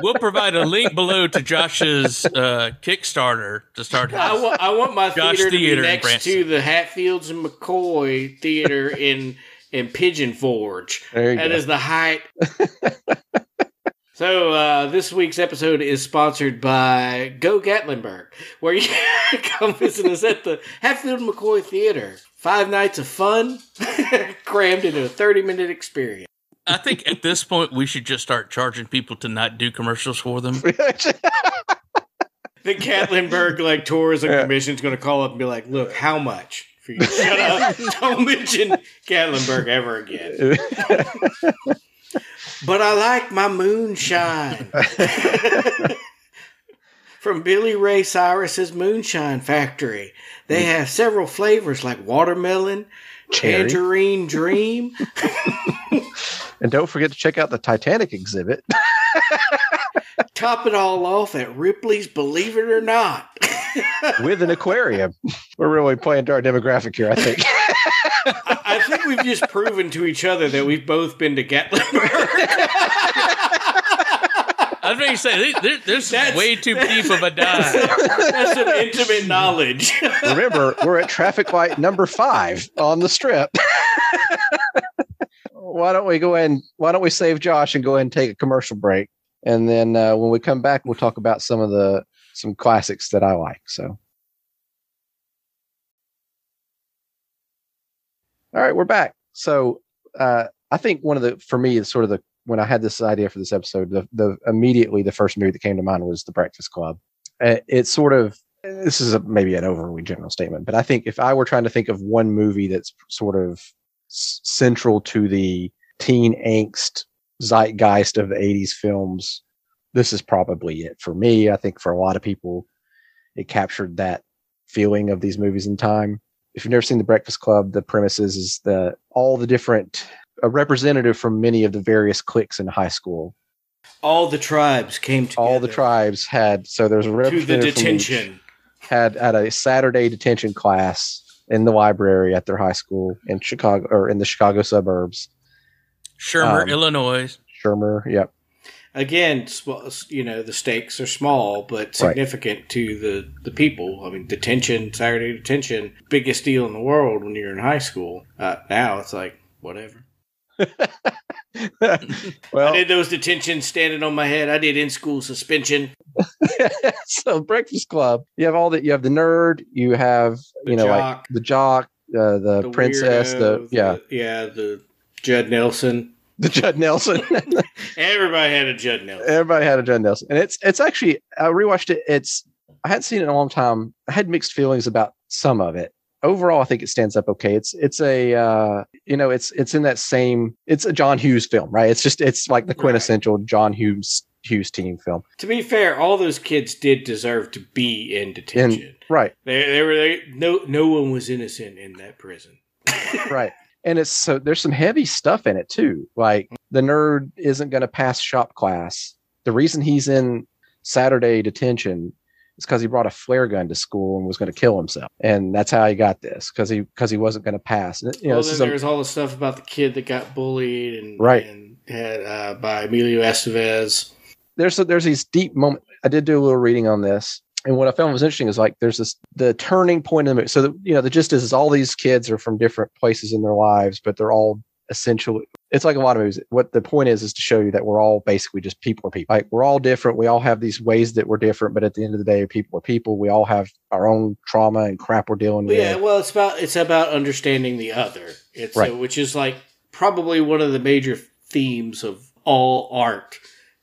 we'll provide a link below to Josh's uh, Kickstarter to start. His, I want, my Josh theater to be next to the Hatfields and McCoy Theater in in Pigeon Forge. there you That go. is the height. so uh, this week's episode is sponsored by Go Gatlinburg, where you come visit us at the Hatfield McCoy Theater. Five nights of fun crammed into a thirty-minute experience. I think at this point we should just start charging people to not do commercials for them. The Gatlinburg like tourism Yeah. commission's going to call up and be like, "Look, how much for you? Shut up! Don't mention Gatlinburg ever again." But I like my moonshine. From Billy Ray Cyrus's Moonshine Factory. They mm. have several flavors like watermelon, Cherry. tangerine dream. and don't forget to check out the Titanic exhibit. Top it all off at Ripley's Believe It or Not. with an aquarium. We're really playing to our demographic here, I think. I I think we've just proven to each other that we've both been to Gatlinburg. I was going to say there, there- there's That's- way too deep of a dive. That's some intimate knowledge. Remember, we're at traffic light number five on the strip. Why don't we go and why don't we save Josh and go ahead and take a commercial break? And then uh, when we come back, we'll talk about some of the some classics that I like. So, all right, we're back. So, uh, I think one of the for me is sort of the when I had this idea for this episode, the the immediately the first movie that came to mind was The Breakfast Club. Uh, It's sort of this is a, maybe an overly general statement, but I think if I were trying to think of one movie that's sort of central to the teen angst zeitgeist of the 80s films, this is probably it for me. I think for a lot of people, it captured that feeling of these movies in time. If you've never seen The Breakfast Club, the premises is, the all the different a representative from many of the various cliques in high school. All the tribes came together All the tribes had so there's a to the representative from each detention. had at a Saturday detention class in the library at their high school in Chicago or in the Chicago suburbs. Shermer, Um, Illinois. Shermer, yep. Again, you know, the stakes are small but significant to the, the people. I mean, detention, Saturday detention, biggest deal in the world when you're in high school. Uh, now it's like, whatever. well, I did those detentions standing on my head. I did in school suspension. so Breakfast Club, you have all that. You have the nerd. You have The you know like the jock, uh, the, the princess, weirdo, the yeah, yeah, the Judd Nelson. the Judd Nelson. Everybody had a Judd Nelson. Everybody had a Judd Nelson, and it's it's actually I rewatched it. It's I hadn't seen it in a long time. I had mixed feelings about some of it. Overall, I think it stands up okay. It's it's a uh, you know it's it's in that same it's a John Hughes film, right? It's just it's like the quintessential John Hughes Hughes team film, To be fair, all those kids did deserve to be in detention. right? They, they were they, no no one was innocent in that prison. right and it's so there's some heavy stuff in it too like the nerd isn't going to pass shop class the reason he's in saturday detention is because he brought a flare gun to school and was going to kill himself and that's how he got this because he because he wasn't going to pass you know well, then a- all the stuff about the kid that got bullied and Right. and had uh, by Emilio Estevez. There's there's these deep moments. I did do a little reading on this, and what I found was interesting is like there's this the turning point in the movie. So the, you know the gist is, is all these kids are from different places in their lives, but they're all essentially it's like a lot of movies. What the point is is to show you that we're all basically just people are people. Like we're all different. We all have these ways that we're different, but at the end of the day, people are people. We all have our own trauma and crap we're dealing with. Yeah, well, it's about it's about understanding the other. It's Right. uh, which is like probably one of the major themes of all art.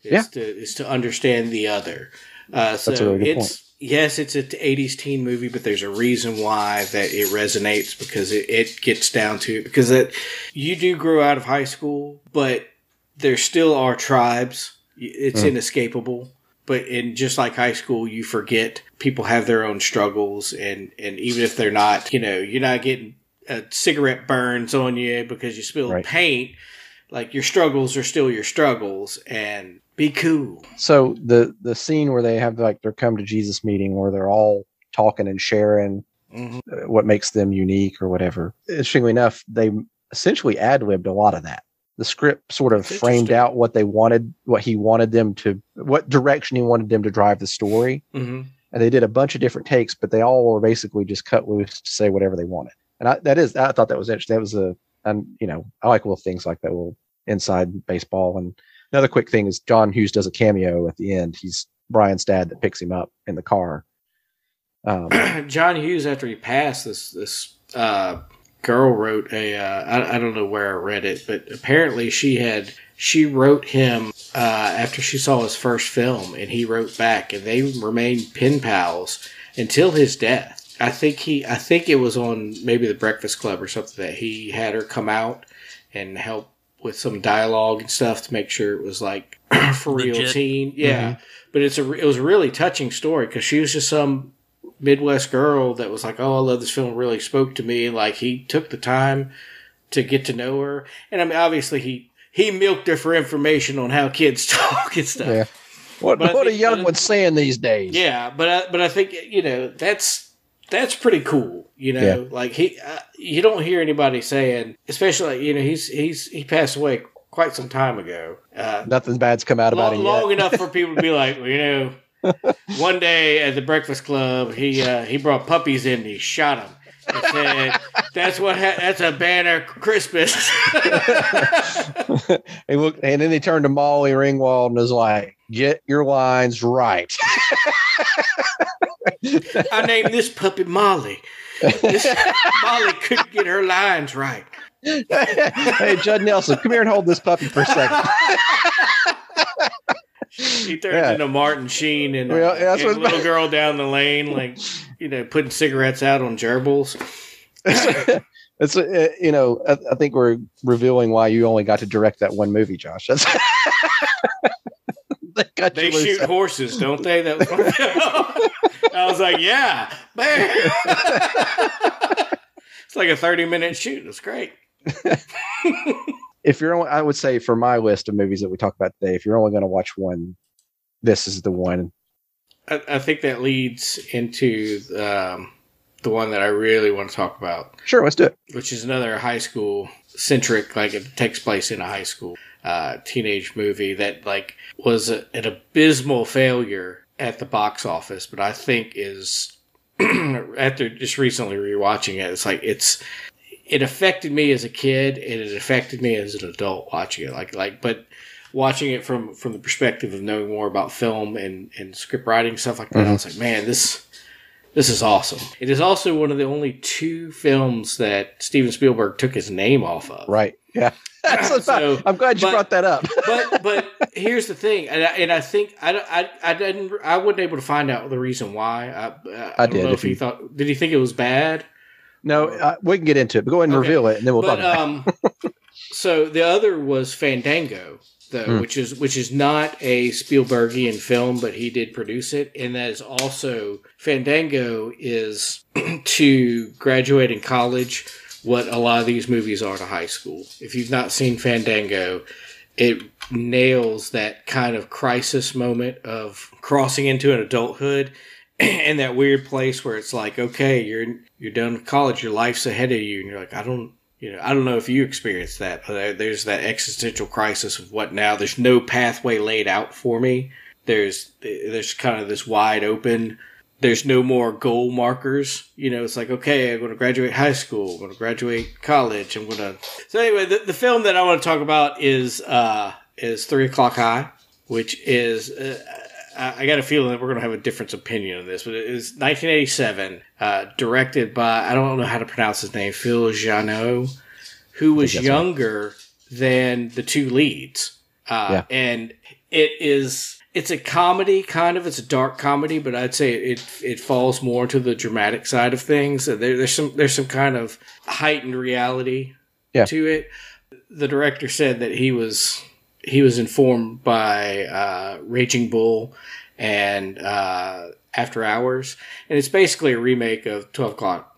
Is Yeah. to is to understand the other. Uh, so That's a really good it's yes, it's an '80s teen movie, but there's a reason why that it resonates because it, it gets down to because it you do grow out of high school, but there still are tribes. It's Mm. inescapable. But in just like high school, you forget people have their own struggles, and and even if they're not, you know, you're not getting uh, cigarette burns on you because you spilled Right. paint. Like your struggles are still your struggles, and be cool. So the the scene where they have like their come to Jesus meeting where they're all talking and sharing Mhm. uh, what makes them unique or whatever. Interestingly enough, they essentially ad libbed a lot of that. The script sort of That's framed out what they wanted, what he wanted them to, what direction he wanted them to drive the story. hmm And they did a bunch of different takes, but they all were basically just cut loose to say whatever they wanted. And I, that is, I thought that was interesting. That was a, and you know, I like little things like that, little inside baseball. And another quick thing is John Hughes does a cameo at the end. He's Brian's dad that picks him up in the car. Um, John Hughes, after he passed, this this uh, girl wrote a. Uh, I, I don't know where I read it, but apparently she had she wrote him uh, after she saw his first film, and he wrote back, and they remained pen pals until his death. I think he, I think it was on maybe the Breakfast Club or something that he had her come out and help with some dialogue and stuff to make sure it was like for real teen. Yeah, mm-hmm. but it's a it was a really touching story because she was just some Midwest girl that was like, "Oh, I love this film. It really spoke to me." Like he took the time to get to know her, and I mean, obviously he he milked her for information on how kids talk and stuff. yeah. What, But I what a young but- one's saying these days. Yeah, but I, but I think you know that's that's pretty cool. You know, Yeah. like he uh, you don't hear anybody saying, especially you know he's he's he passed away quite some time ago. Uh, Nothing bad's come out about long, him long enough for people to be like, well, you know, one day at the Breakfast Club, he uh, he brought puppies in and he shot them. Said, "That's what ha- that's a banner Christmas." he looked, and then he turned to Molly Ringwald and was like, "Get your lines right." I named this puppy Molly. This, Molly couldn't get her lines right. hey, Judd Nelson, come here and hold this puppy for a second. He turns Yeah. into Martin Sheen and, Well, yeah, that's and what- little girl down the lane, like you know, putting cigarettes out on gerbils. it's uh, you know, I, I think we're revealing why you only got to direct that one movie, Josh. They got They shoot horses, don't they? That was I was like, yeah, man. it's like a thirty-minute shoot. It's great. if you're only, I would say for my list of movies that we talk about today, if you're only going to watch one, this is the one. I, I think that leads into um, the one that I really want to talk about. Sure, let's do it. which is another high school centric, like it takes place in a high school uh, teenage movie that like was a, an abysmal failure at the box office, but I think is after just recently rewatching it, it's like it's it affected me as a kid and it affected me as an adult watching it. Like like but watching it from from the perspective of knowing more about film and and script writing stuff like that, I was like, man, this this is awesome. It is also one of the only two films that Steven Spielberg took his name off of. Right. Yeah. So, I'm glad you but- brought that up. But but here's the thing, and I, and I think I, I I didn't I wasn't able to find out the reason why. I, I, I don't did, know if he you- thought did he think it was bad? no, uh, we can get into it, but go ahead and Okay. reveal it, and then we'll talk about um, so the other was Fandango, though, Hmm. which is which is not a Spielbergian film, but he did produce it, and that is also Fandango is to graduating college what a lot of these movies are to high school. If you've not seen Fandango, it nails that kind of crisis moment of crossing into an adulthood and that weird place where it's like, okay, you're you're done with college, your life's ahead of you, and you're like, I don't, you know, I don't know if you experienced that, but there's that existential crisis of what now. There's no pathway laid out for me. There's there's kind of this wide open there's no more goal markers. You know, it's like, okay, I'm going to graduate high school. I'm going to graduate college. I'm going to. So anyway, the, the film that I want to talk about is uh, is Three O'clock High, which is. Uh, I I got a feeling that we're going to have a different opinion on this, but it is 1987, uh, directed by I don't know how to pronounce his name, Phil Joanou, who was that's right. younger than the two leads, uh, Yeah. and it is it's a comedy kind of it's a dark comedy but i'd say it it falls more to the dramatic side of things there, there's some there's some kind of heightened reality Yeah. to it the director said that he was he was informed by uh, raging bull and uh, after hours and it's basically a remake of 12 o'clock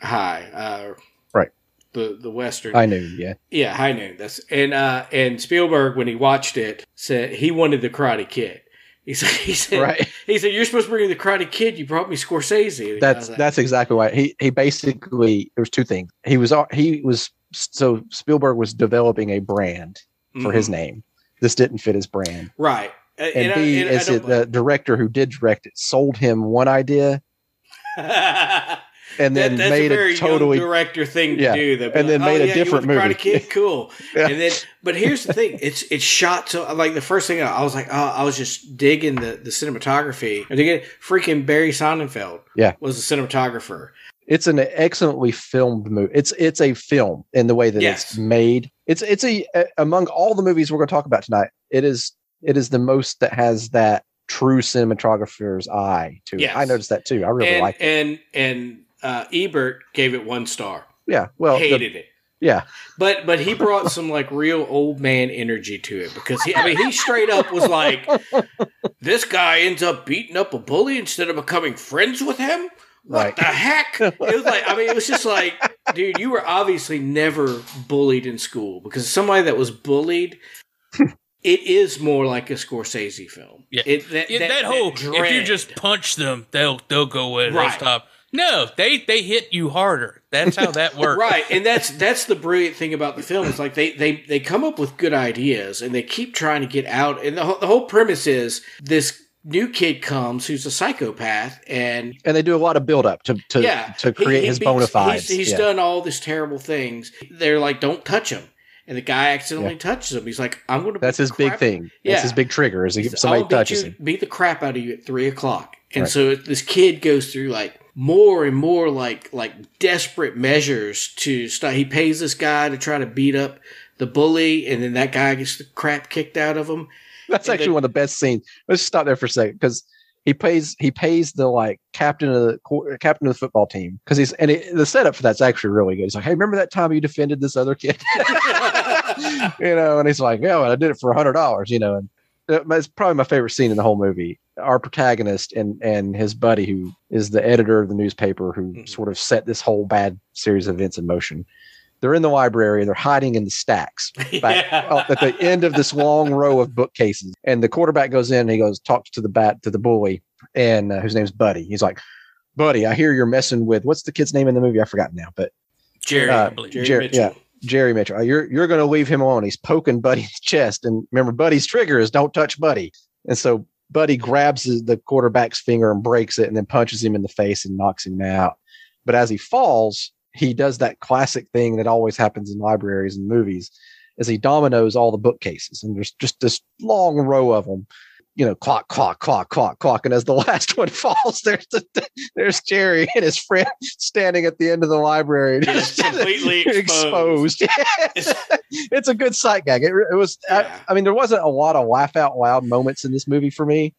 high uh, Right. the the western I knew. Yeah. yeah, High Noon. That's and uh and Spielberg when he watched it said he wanted the Karate Kid. He said he said Right. he said you're supposed to bring the Karate Kid. You brought me Scorsese. And That's like, that's exactly why he he basically there was two things. He was he was so Spielberg was developing a brand for his mhm. name. This didn't fit his brand. right. And, And, I- B, and is it the director who did direct it sold him one idea and then that's made a very a totally director thing to Yeah. do. They'll And then like, made "Oh, a yeah, different movie." Karate Kid, cool. Yeah. And then, but here's the thing: it's it's shot so like the first thing I was like, oh, I was just digging the the cinematography. And dig it. Freaking Barry Sonnenfeld, Yeah. was the cinematographer. It's an excellently filmed movie. It's it's a film in the way that Yes. it's made. It's it's a, a among all the movies we're going to talk about tonight. It is it is the most that has that true cinematographer's eye to it. I noticed that too. I really and like it. and and uh, Ebert gave it one star. Yeah. Well, the- Hated it. yeah. But but he brought some like real old man energy to it because he I mean he straight up was like this guy ends up beating up a bully instead of becoming friends with him. What Right. the heck? It was like I mean it was just like dude you were obviously never bullied in school because somebody that was bullied it is more like a Scorsese film. Yeah. It, that, Yeah, that, that, whole that if you just punch them, they'll they'll go away. They'll Right. stop. No, they they hit you harder. That's how that works. right and that's that's the brilliant thing about the film is like they they they come up with good ideas and they keep trying to get out and the, whole- the whole premise is this new kid comes who's a psychopath and And they do a lot of build up to to yeah to create he his beats- bona fides. he's, he's yeah. done all these terrible things they're like don't touch him and the guy accidentally touches him he's like i'm gonna That's his the big thing. Yeah. That's his big trigger. Is if somebody I'll touches you- him. beat the crap out of you at three o'clock. And Right. so this kid goes through like more and more like like desperate measures to stop. He pays this guy to try to beat up the bully, and then that guy gets the crap kicked out of him. That's and actually then- one of the best scenes. Let's stop there for a second because he pays he pays the like captain of the captain of the football team because he's and it, the setup for that's actually really good. He's like, hey, remember that time you defended this other kid? you know, and he's like, yeah, well, I did it for a hundred dollars. You know, and uh, it's probably my favorite scene in the whole movie. Our protagonist and and his buddy, who is the editor of the newspaper, who Mhm. sort of set this whole bad series of events in motion. They're in the library. They're hiding in the stacks back Yeah. uh, at the end of this long row of bookcases. And the quarterback goes in and he goes, talks to the bat, to the bully, and uh, whose name's Buddy. He's like, Buddy, I hear you're messing with what's the kid's name in the movie? I forgot now, but Jerry, Uh, I believe. Jerry Jer- Mitchell. yeah. Jerry Mitchell. Uh, You're you're going to leave him alone. He's poking Buddy in the chest, and remember, Buddy's trigger is don't touch Buddy. And so Buddy grabs his- the quarterback's finger and breaks it, and then punches him in the face and knocks him out. But as he falls, he does that classic thing that always happens in libraries and movies, is he dominoes all the bookcases, and there's just this long row of them. You know, clock, clock, clock, clock, clock, and as the last one falls, there's the, there's Jerry and his friend standing at the end of the library, Just completely exposed. exposed. it's a good sight gag. It, it was. Yeah. I, I mean, there wasn't a lot of laugh out loud moments in this movie for me.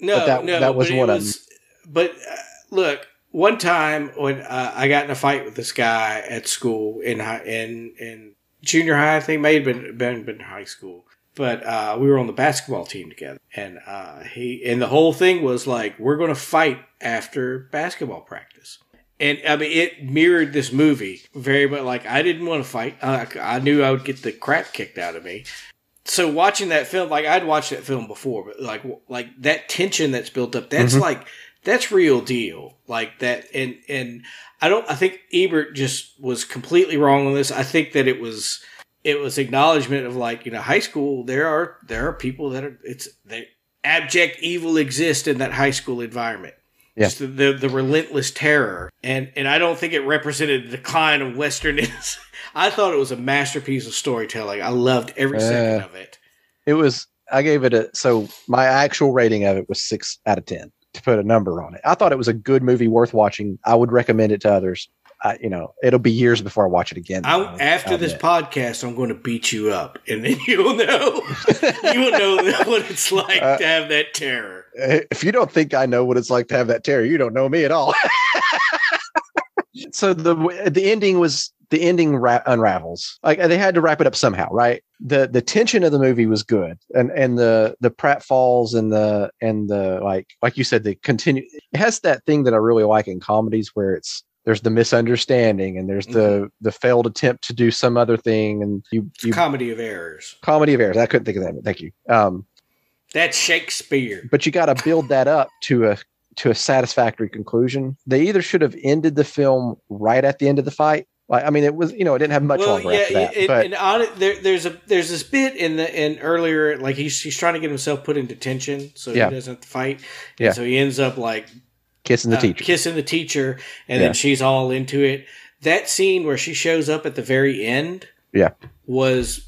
No, But that- no, that was one of was- But uh, look, one time when uh, I got in a fight with this guy at school in high, in in junior high, I think may have been been, been high school. But uh, we were on the basketball team together, and uh, he and the whole thing was like we're going to fight after basketball practice. And I mean, it mirrored this movie very much. Like I didn't want to fight. Uh, I knew I would get the crap kicked out of me so watching that film, like I'd watched that film before, but like like that tension that's built up, that's Mhm. like that's real deal. Like that, and and I don't. I think Ebert just was completely wrong on this. I think that it was it was acknowledgement of like you know high school. There are there are people that are it's they abject evil exist in that high school environment. Yeah. Just the, the the relentless terror, and and I don't think it represented the decline of westernness. I thought it was a masterpiece of storytelling. I loved every second Uh, of it. It was. I gave it a. So my actual rating of it was six out of ten to put a number on it. I thought it was a good movie, worth watching. I would recommend it to others. I, you know, it'll be years before I watch it again. I, after this podcast, I'm going to beat you up, and then you'll know you will know what it's like Uh, to have that terror. if you don't think I know what it's like to have that terror, you don't know me at all. so the the ending was the ending ra- unravels. Like they had to wrap it up somehow, right? the The tension of the movie was good, and and the the pratfalls and the and the like like you said, the continue. It has that thing that I really like in comedies where it's there's the misunderstanding and there's the the failed attempt to do some other thing, and you you comedy of errors. comedy of errors. I couldn't think of that. But thank you. Um, That's Shakespeare. but you got to build that up to a to a satisfactory conclusion. They either should have ended the film right at the end of the fight. Like, I mean, it was you know it didn't have much longer after that. it- but and on it, there, there's a there's this bit in the in earlier like he's he's trying to get himself put in detention so Yeah. he doesn't fight. And Yeah. So he ends up like kissing the uh, teacher. kissing the teacher, and Yeah. then she's all into it. That scene where she shows up at the very end Yeah. was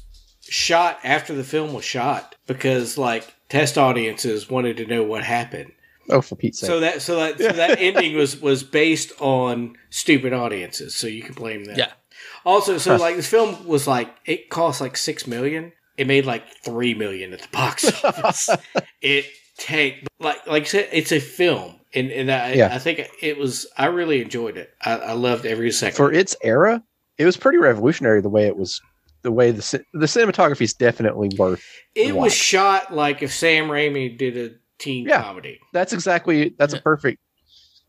shot after the film was shot because like test audiences wanted to know what happened. Oh, for Pete's sake! So that so that so that ending was was based on stupid audiences. So you can blame them. Yeah. Also, so like this film was like it cost like six million. It made like three million at the box office. it take like like I said, it's a film, and and I, Yeah. I think it was. I really enjoyed it. I, I loved every second. for its era, it was pretty revolutionary the way it was. The way the the cinematography is definitely worth. it was watch. shot like if Sam Raimi did a teen Yeah. comedy, That's exactly that's a perfect.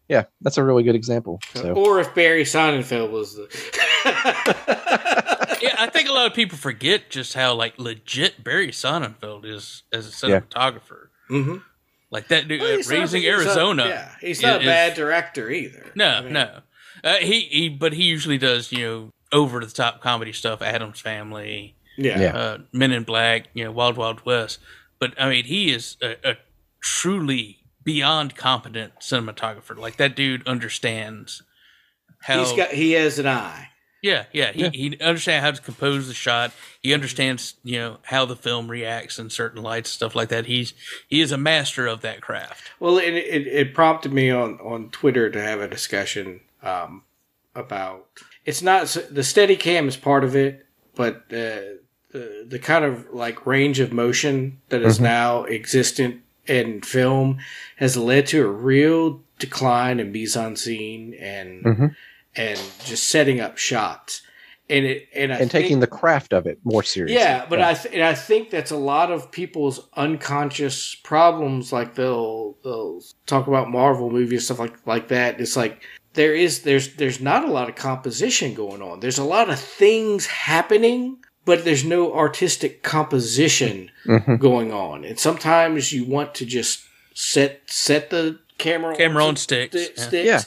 Yeah, that's a really good example. So or if Barry Sonnenfeld was the. yeah, I think a lot of people forget just how like legit Barry Sonnenfeld is as a Yeah. cinematographer. Mhm. Like that dude, Well, he's not- raising he's not- Arizona. yeah, he's not a bad director either. No, I mean, no. Uh, he, he, but he usually does you know over the top comedy stuff. Addams Family, Yeah. Yeah. uh, Men in Black, you know, Wild Wild West. But I mean, he is a, a truly beyond competent cinematographer. Like that dude understands how. He's got he has an eye. yeah, yeah. He he understands how to compose the shot. He understands you know how the film reacts in certain lights, stuff like that. He's he is a master of that craft. Well, it, it, it prompted me on, on Twitter to have a discussion um, about it's not the steady cam is part of it, but uh, the the kind of like range of motion that is now existent in film has led to a real decline in mise en scene and Mhm. and just setting up shots. And it and I and taking the craft of it more seriously. yeah, but I th- and I think that's a lot of people's unconscious problems. Like they'll they'll talk about Marvel movies stuff like like that. It's like there is there's there's not a lot of composition going on. There's a lot of things happening, but there's no artistic composition Mhm. going on. And sometimes you want to just set set the camera Camera on some sticks, sti- yeah. sticks Yeah.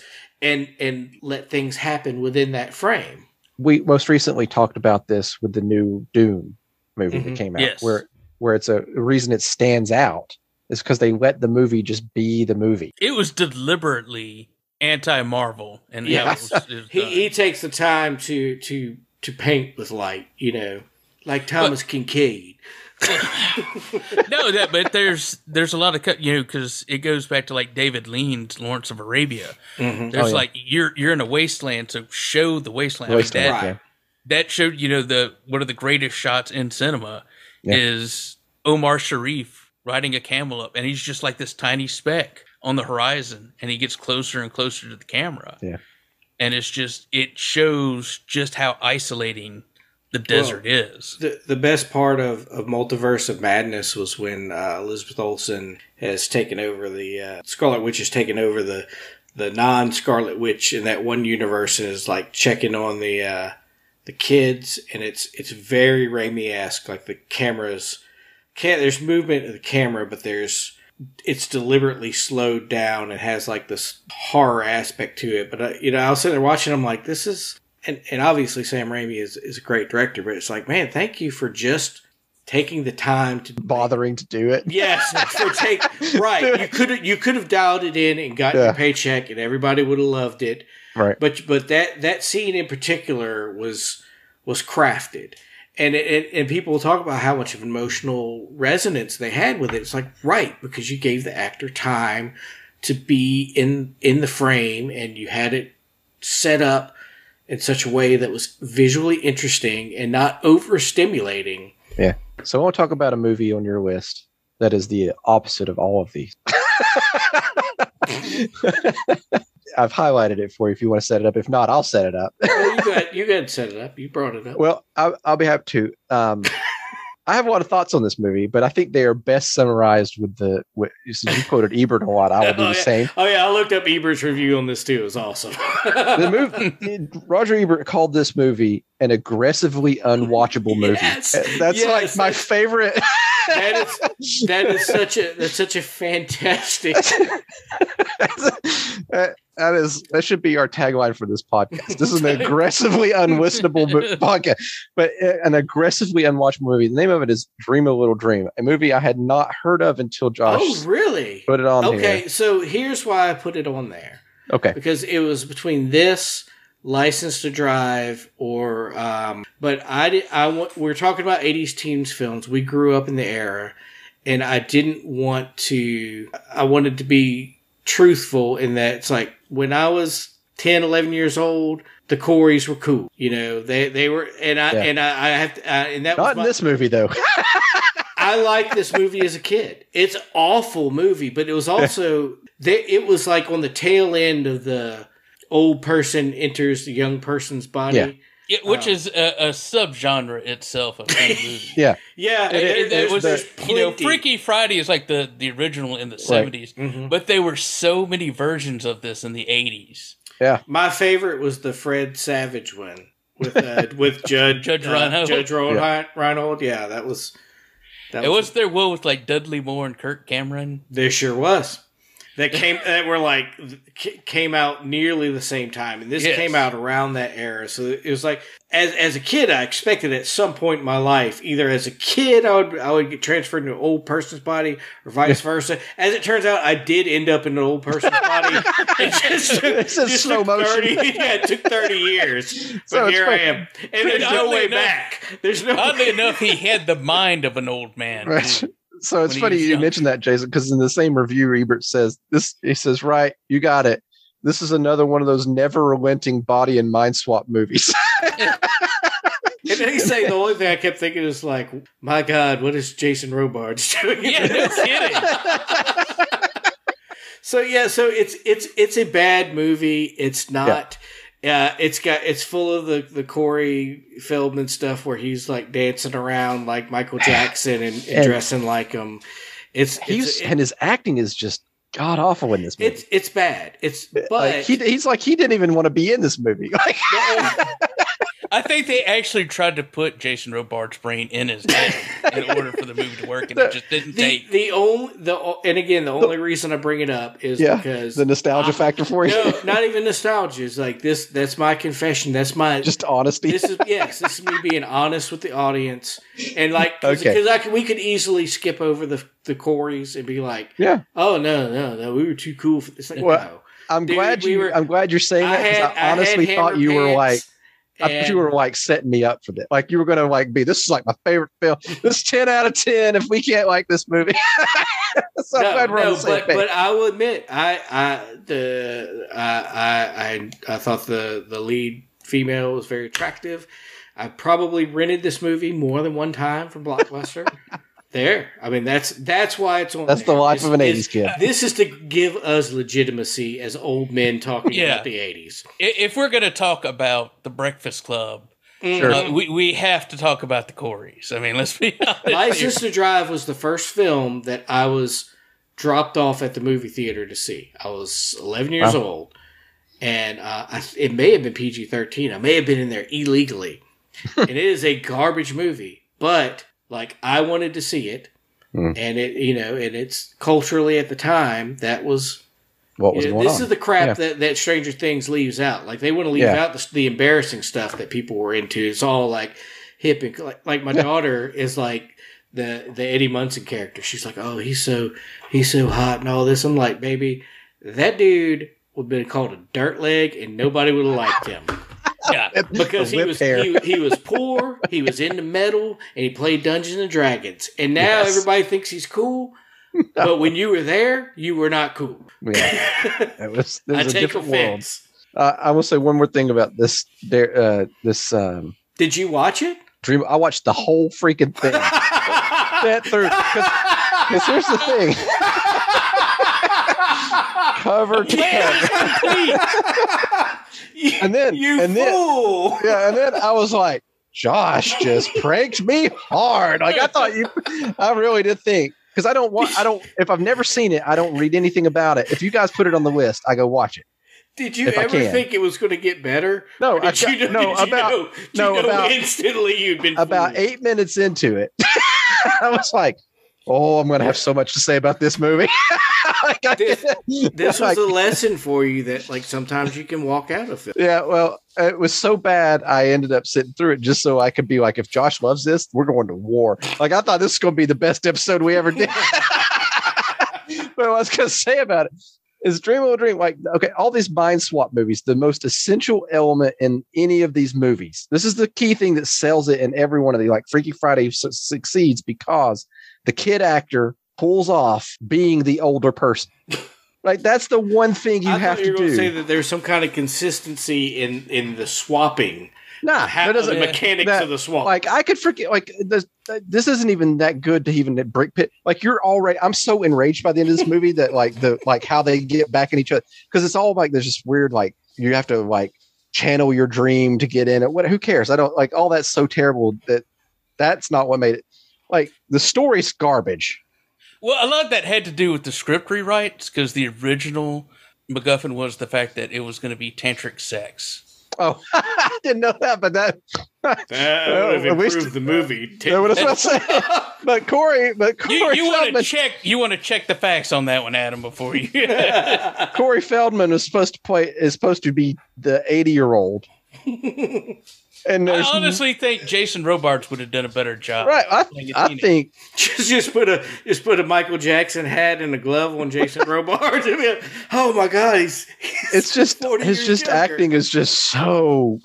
and and let things happen within that frame. we most recently talked about this with the new Dune movie Mhm. that came out, Yes. where where it's a reason it stands out is because they let the movie just be the movie. It was deliberately anti Marvel, and Yeah. was, was he, he takes the time to to to paint with light, you know, like Thomas Kinkade. no, that but there's there's a lot of cut, you know, because it goes back to like David Lean's Lawrence of Arabia. Mm-hmm. There's Oh, yeah. like you're you're in a wasteland, so show the wasteland. I mean, Wasteland, that, yeah. that showed you know the one of the greatest shots in cinema Yeah. is Omar Sharif riding a camel up, and he's just like this tiny speck on the horizon, and he gets closer and closer to the camera. Yeah. and it's just it shows just how isolating the desert is. The the best part of, of Multiverse of Madness was when uh, Elizabeth Olsen has taken over the uh, Scarlet Witch has taken over the the non Scarlet Witch in that one universe and is like checking on the uh, the kids and it's it's very Raimi esque like the cameras can't there's movement of the camera but there's it's deliberately slowed down and has like this horror aspect to it. But uh, you know, I was sitting there watching. I'm like, this is, and, and obviously Sam Raimi is is a great director, but it's like, man, thank you for just taking the time to Bothering to do it. Yes, for take right. You could have you could have dialed it in and got Yeah. your paycheck, and everybody would have loved it. Right. But but that that scene in particular was was crafted, and it, and people talk about how much of emotional resonance they had with it. It's like right because you gave the actor time to be in in the frame, and you had it set up in such a way that was visually interesting and not overstimulating. Yeah. So I want to talk about a movie on your list that is the opposite of all of these. I've highlighted it for you if you want to set it up. If not, I'll set it up. Well, you got you got set it up. You brought it up. well, I, I'll be happy to. Um, I have a lot of thoughts on this movie, but I think they are best summarized with the. With, since you quoted Ebert a lot, I will do Oh, the yeah. same. Oh yeah, I looked up Ebert's review on this too. It was awesome. The movie, Roger Ebert called this movie an aggressively unwatchable movie. Yes. That's Yes, like my favorite. that is that is such a that's such a fantastic. that, that is that should be our tagline for this podcast. This is an aggressively unlistenable podcast, but uh, an aggressively unwatchable movie. The name of it is Dream a Little Dream, a movie I had not heard of until Josh Oh really? put it on Okay, here. so here's why I put it on there Okay, because it was between this license to drive or um but i did i want we're talking about 80s teens films we grew up in the era and i didn't want to i wanted to be truthful in that it's like when i was 10 11 years old the coreys were cool you know they they were and i Yeah. and i, I have to uh, and that was not in this movie though. I liked this movie as a kid. It's awful movie, but it was also they, it was like on the tail end of the old person enters the young person's body. Yeah. Yeah, which is a, a subgenre itself of the movie. yeah, Yeah, It, it- it there's- was, there's you know. Freaky Friday is like the, the original in the seventies, Mhm. but there were so many versions of this in the eighties. Yeah, My favorite was the Fred Savage one with uh, with Judge Judge uh, Reinhold. Judge Reinhold. Reinhold. Yeah, that was. That It was there. will with like Dudley Moore and Kirk Cameron. There sure was. That came that were like came out nearly the same time, and this Yes. came out around that era. So it was like as as a kid, I expected at some point in my life, either as a kid, I would I would get transferred into an old person's body, or vice versa. As it turns out, I did end up in an old person's body. It just It's just slow motion. 30, yeah, it took thirty years, but So it's here I am, and there's no way enough- back. There's no Oddly way enough, he had the mind of an old man. Right. Too. So it's funny you young. mentioned that, Jason, because in the same review, Ebert says this. He says, "Right, you got it. This is another one of those never relenting body and mind swap movies." And then he's saying the only thing I kept thinking is like, my God, what is Jason Robards doing? Yeah, no kidding. So yeah, so it's it's it's a bad movie. It's not. Uh, it's got it's full of the the Corey Feldman stuff where he's like dancing around like Michael Jackson and, and, And- dressing like him. It's He's it's, and his acting is just god awful in this movie. it's it's bad. It's but like he, he's like he didn't even want to be in this movie. Like, I think they actually tried to put Jason Robards' brain in his head in order for the movie to work, and it just didn't the take. the only the and again the only reason I bring it up is yeah, because the nostalgia factor for you, no, not even nostalgia. It's like this. That's my confession. That's my. just honesty. this is yes. This is me being honest with the audience, and like because Okay. I could, we could easily skip over the the Coreys and be like, yeah, oh no no no, we were too cool for this. Like, Well, no. I'm Dude, glad we you. were- I'm glad you're saying I that because had, I, honestly had thought hammer you were pants like. I thought you were like setting me up for this. Like you were gonna like be. This is like my favorite film. This is ten out of ten. If we can't like this movie, so no, glad we're on no, but but I will admit, I I the I I I, I thought the the lead female was very attractive. I probably rented this movie more than one time from Blockbuster. there, I mean that's that's why it's on. That's there. the life It's- of an '80s kid. This is to give us legitimacy as old men talking Yeah. about the eighties. If we're going to talk about the Breakfast Club, Sure. uh, we we have to talk about the Coreys. I mean, let's be honest. License to Drive was the first film that I was dropped off at the movie theater to see. I was 11 years Wow. old, and uh, I, it may have been PG 13. I may have been in there illegally. and it is a garbage movie, but like I wanted to see it. Hmm. And it, you know, and it's culturally at the time that was what was you know, going this on? is the crap Yeah. that, that Stranger Things leaves out. Like they want to leave Yeah. out the, the embarrassing stuff that people were into. It's all like hip and like, like my daughter is like the the Eddie Munson character. She's like, "Oh, he's so he's so hot and all this." I'm like, "Baby, that dude would have been called a dirt leg, and nobody would have liked him." Yeah. because he was he, he was poor, he was into metal, and he played Dungeons and Dragons. And now Yes. everybody thinks he's cool. But when you were there, you were not cool. Yeah, it was, it I was a take different world. offense. Uh, I will say one more thing about this. There, uh, this um, Did you watch it? dream. I watched the whole freaking thing. That through because here's the thing. Cover to cover. And then- you and then- Yeah, and then I was like, Josh just pranked me hard. Like I thought you, I really did think because I don't want, I don't. If I've never seen it, I don't read anything about it. If you guys put it on the list, I go watch it. Did you ever think it was going to get better? No, I- you know, no, did you about- know, no, you know about- instantly you'd been About fooled? eight minutes into it, I was like, "Oh, I'm going to have so much to say about this movie." Like, This- This was a lesson for you that like sometimes you can walk out of it. Yeah, well, it was so bad. I ended up sitting through it just so I could be like, if Josh loves this, we're going to war. Like I thought this was going to be the best episode we ever did. but what I was going to say about it is Dream of a Dream. Like, okay, all these mind swap movies, the most essential element in any of these movies. This is the key thing that sells it in every one of these. Like Freaky Friday su- succeeds because the kid actor pulls off being the older person. Like that's the one thing you I have to do. say that there's some kind of consistency in in the swapping, nah, how, that doesn't the mechanics that- of the swap. like I could forget like this this isn't even that good to even bricked pit like you're already I'm so enraged by the end of this movie that like the like how they get back in each other because it's all like there's just weird like you have to like channel your dream to get in it what who cares I don't like all that's so terrible that that's not what made it like the story's garbage Well, a lot of that had to do with the script rewrites because the original MacGuffin was the fact that it was going to be tantric sex. oh I didn't know that but that that Well, would have at least- improved the movie. That's what I was say. but Corey but Corey You, you want to check? You want to check the facts on that one, Adam, before you. Corey Feldman was supposed to play is supposed to be the 80 year old and I there's honestly think Jason Robards would have done a better job. Right. I, playing a I teenager. think just just put a just put a Michael Jackson hat and a glove on Jason Robards. and be like, oh my god, he's, he's it's just 40 his years just younger. acting is just so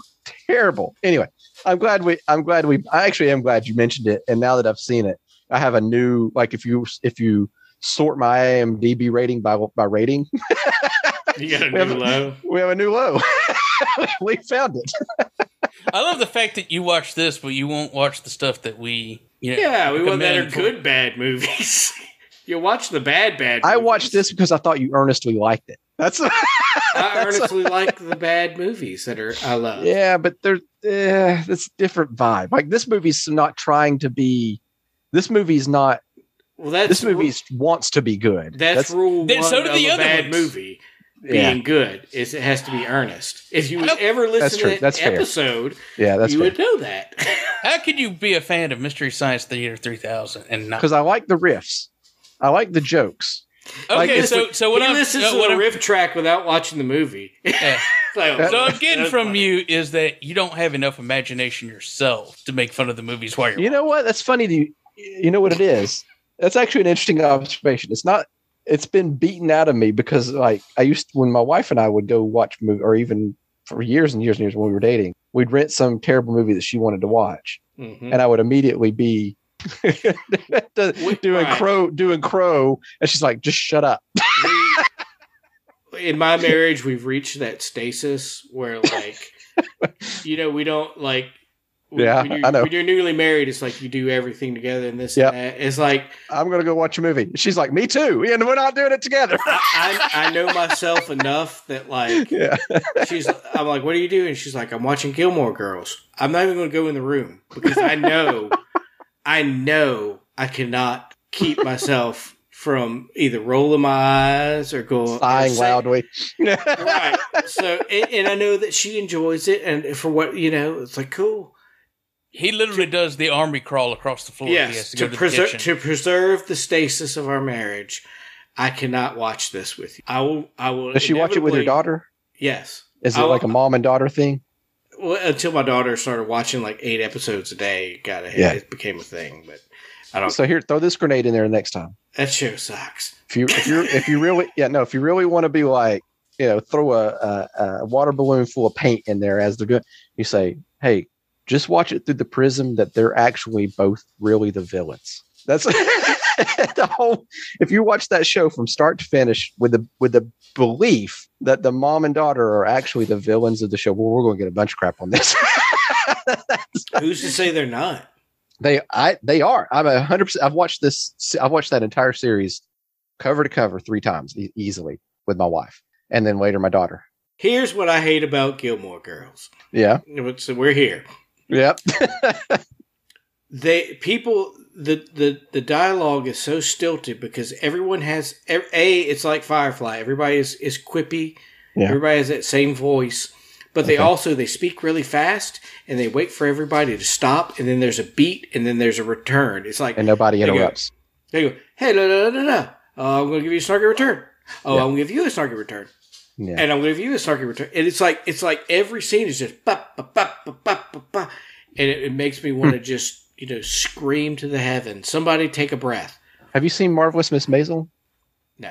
terrible. Anyway, I'm glad we I'm glad we I actually am glad you mentioned it. And now that I've seen it, I have a new like if you if you sort my IMDb rating by by rating, You got a We have- new low. we have a new low. we found it. I love the fact that you watch this, but you won't watch the stuff that we. You know, Yeah, we want that are for- good bad movies. you watch the bad bad. I watched this because I thought you earnestly liked it. That's I that's- earnestly like the bad movies that are I love. yeah, but there's uh, it's different vibe. Like this movie's not trying to be. This movie's not. Well, that's This movie wants to be good. That's, rule one so do of the a other bad ones. movie yeah, being good. Is it has to be earnest. If you would Nope. ever listen That's true. to that That's fair. episode, yeah. That's you fair. would know that. How could you be a fan of Mystery Science Theater 3000 and not? because I like the riffs. I like the jokes. Okay, it's so so what he I'm, listens to what the I'm- riff track without watching the movie. yeah. Like, Uh, so I'm getting from funny. you is that you don't have enough imagination yourself to make fun of the movies while you're. You know what? That's funny. To you. you know what it is? That's actually an interesting observation. It's not. It's been beaten out of me because, like, I used to, when my wife and I would go watch movie, or even for years and years and years when we were dating, we'd rent some terrible movie that she wanted to watch, Mhm. and I would immediately be doing Right. crow, doing crow, and she's like, "Just shut up." In my marriage, we've reached that stasis where, like, you know, we don't like. When- Yeah, when I know. When you're newly married, it's like you do everything together, and this Yep. and that. It's like I'm gonna go watch a movie. She's like, "Me too," and we're not doing it together. I, I know myself enough that like yeah. she's. I'm like, what are you doing? She's like, I'm watching Gilmore Girls. I'm not even going to go in the room because I know, I know I cannot keep myself from either rolling my eyes or going sighing say- loudly. right. So, and, and I know that she enjoys it, and for what you know, it's like cool. He literally does the army crawl across the floor. if he has yes, to, to, go to the preserve to preserve the stasis of our marriage, I cannot watch this with you. I will. I will. Does she watch it with your daughter? Yes. Is it I'll- like a mom and daughter thing? well, until my daughter started watching like eight episodes a day. Got it. Yeah. It became a thing, but I don't. So here, throw this grenade in there next time. that show sucks. If you if you if you really yeah no if you really want to be like you know throw a, a, a water balloon full of paint in there as they're doing you say hey just watch it through the prism that they're actually both really the villains. That's the whole. If you watch that show from start to finish with the with the belief that the mom and daughter are actually the villains of the show, well, we're going to get a bunch of crap on this. Who's to say they're not? They I they are. I'm a hundred percent. I've watched this. I've watched that entire series cover to cover three times e- easily with my wife, and then later my daughter. Here's what I hate about Gilmore Girls. Yeah. So we're here. Yep. They people the the the dialogue is so stilted because everyone has a it's like Firefly. Everybody is is quippy. Yeah. Everybody has that same voice. But they Okay. also they speak really fast and they wait for everybody to stop and then there's a beat and then there's a return. It's like and nobody They go- interrupts. They go, hey, no, no, no, no, no. Uh, I'm going to give you a snarky return. Oh, Yeah. I'm going to give you a snarky return. Yeah. And I'm going to give you a snarky return. And it's like it's like every scene is just ba ba ba ba ba ba, ba. and it, it makes me Hmm. want to just you know scream to the heavens. Somebody take a breath. Have you seen Marvelous Miss Maisel? No.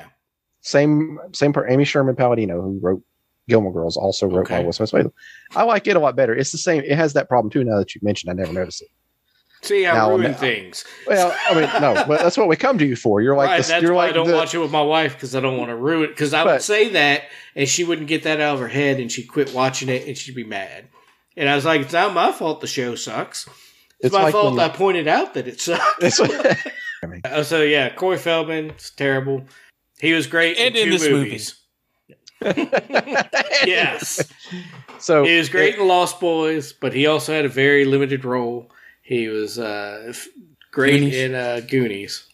Same same per Amy Sherman Palladino who wrote Gilmore Girls also wrote Okay. Marvelous Miss Maisel. I like it a lot better. It's the same. It has that problem too. Now that you mentioned, I never noticed it. See, I Now, ruin now- things. Well, I mean, no, but that's what we come to you for. You're like right, this. that's You're why like I don't the- watch it with my wife because I don't want to ruin it. Because I would say that and she wouldn't get that out of her head and she'd quit watching it and she'd be mad. And I was like, it's not my fault the show sucks. It's, It's my like fault I pointed out that it sucks. It's what- Uh, so yeah, Corey Feldman, it's terrible. He was great And in, in two this movie. movies. yes, so he was great in Lost Boys, but he also had a very limited role. He was uh, great Goonies. in uh, Goonies,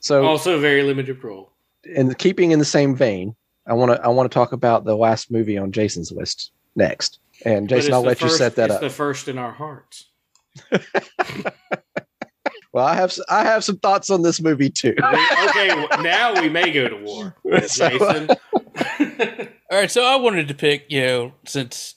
So, also a very limited role. and keeping in the same vein, I want to I want to talk about the last movie on Jason's list next. And Jason, I'll the let you set that it's up. the first in our hearts. well, I have I have some thoughts on this movie too. Okay, now we may go to war, So- Jason. All right, so I wanted to pick, you know, since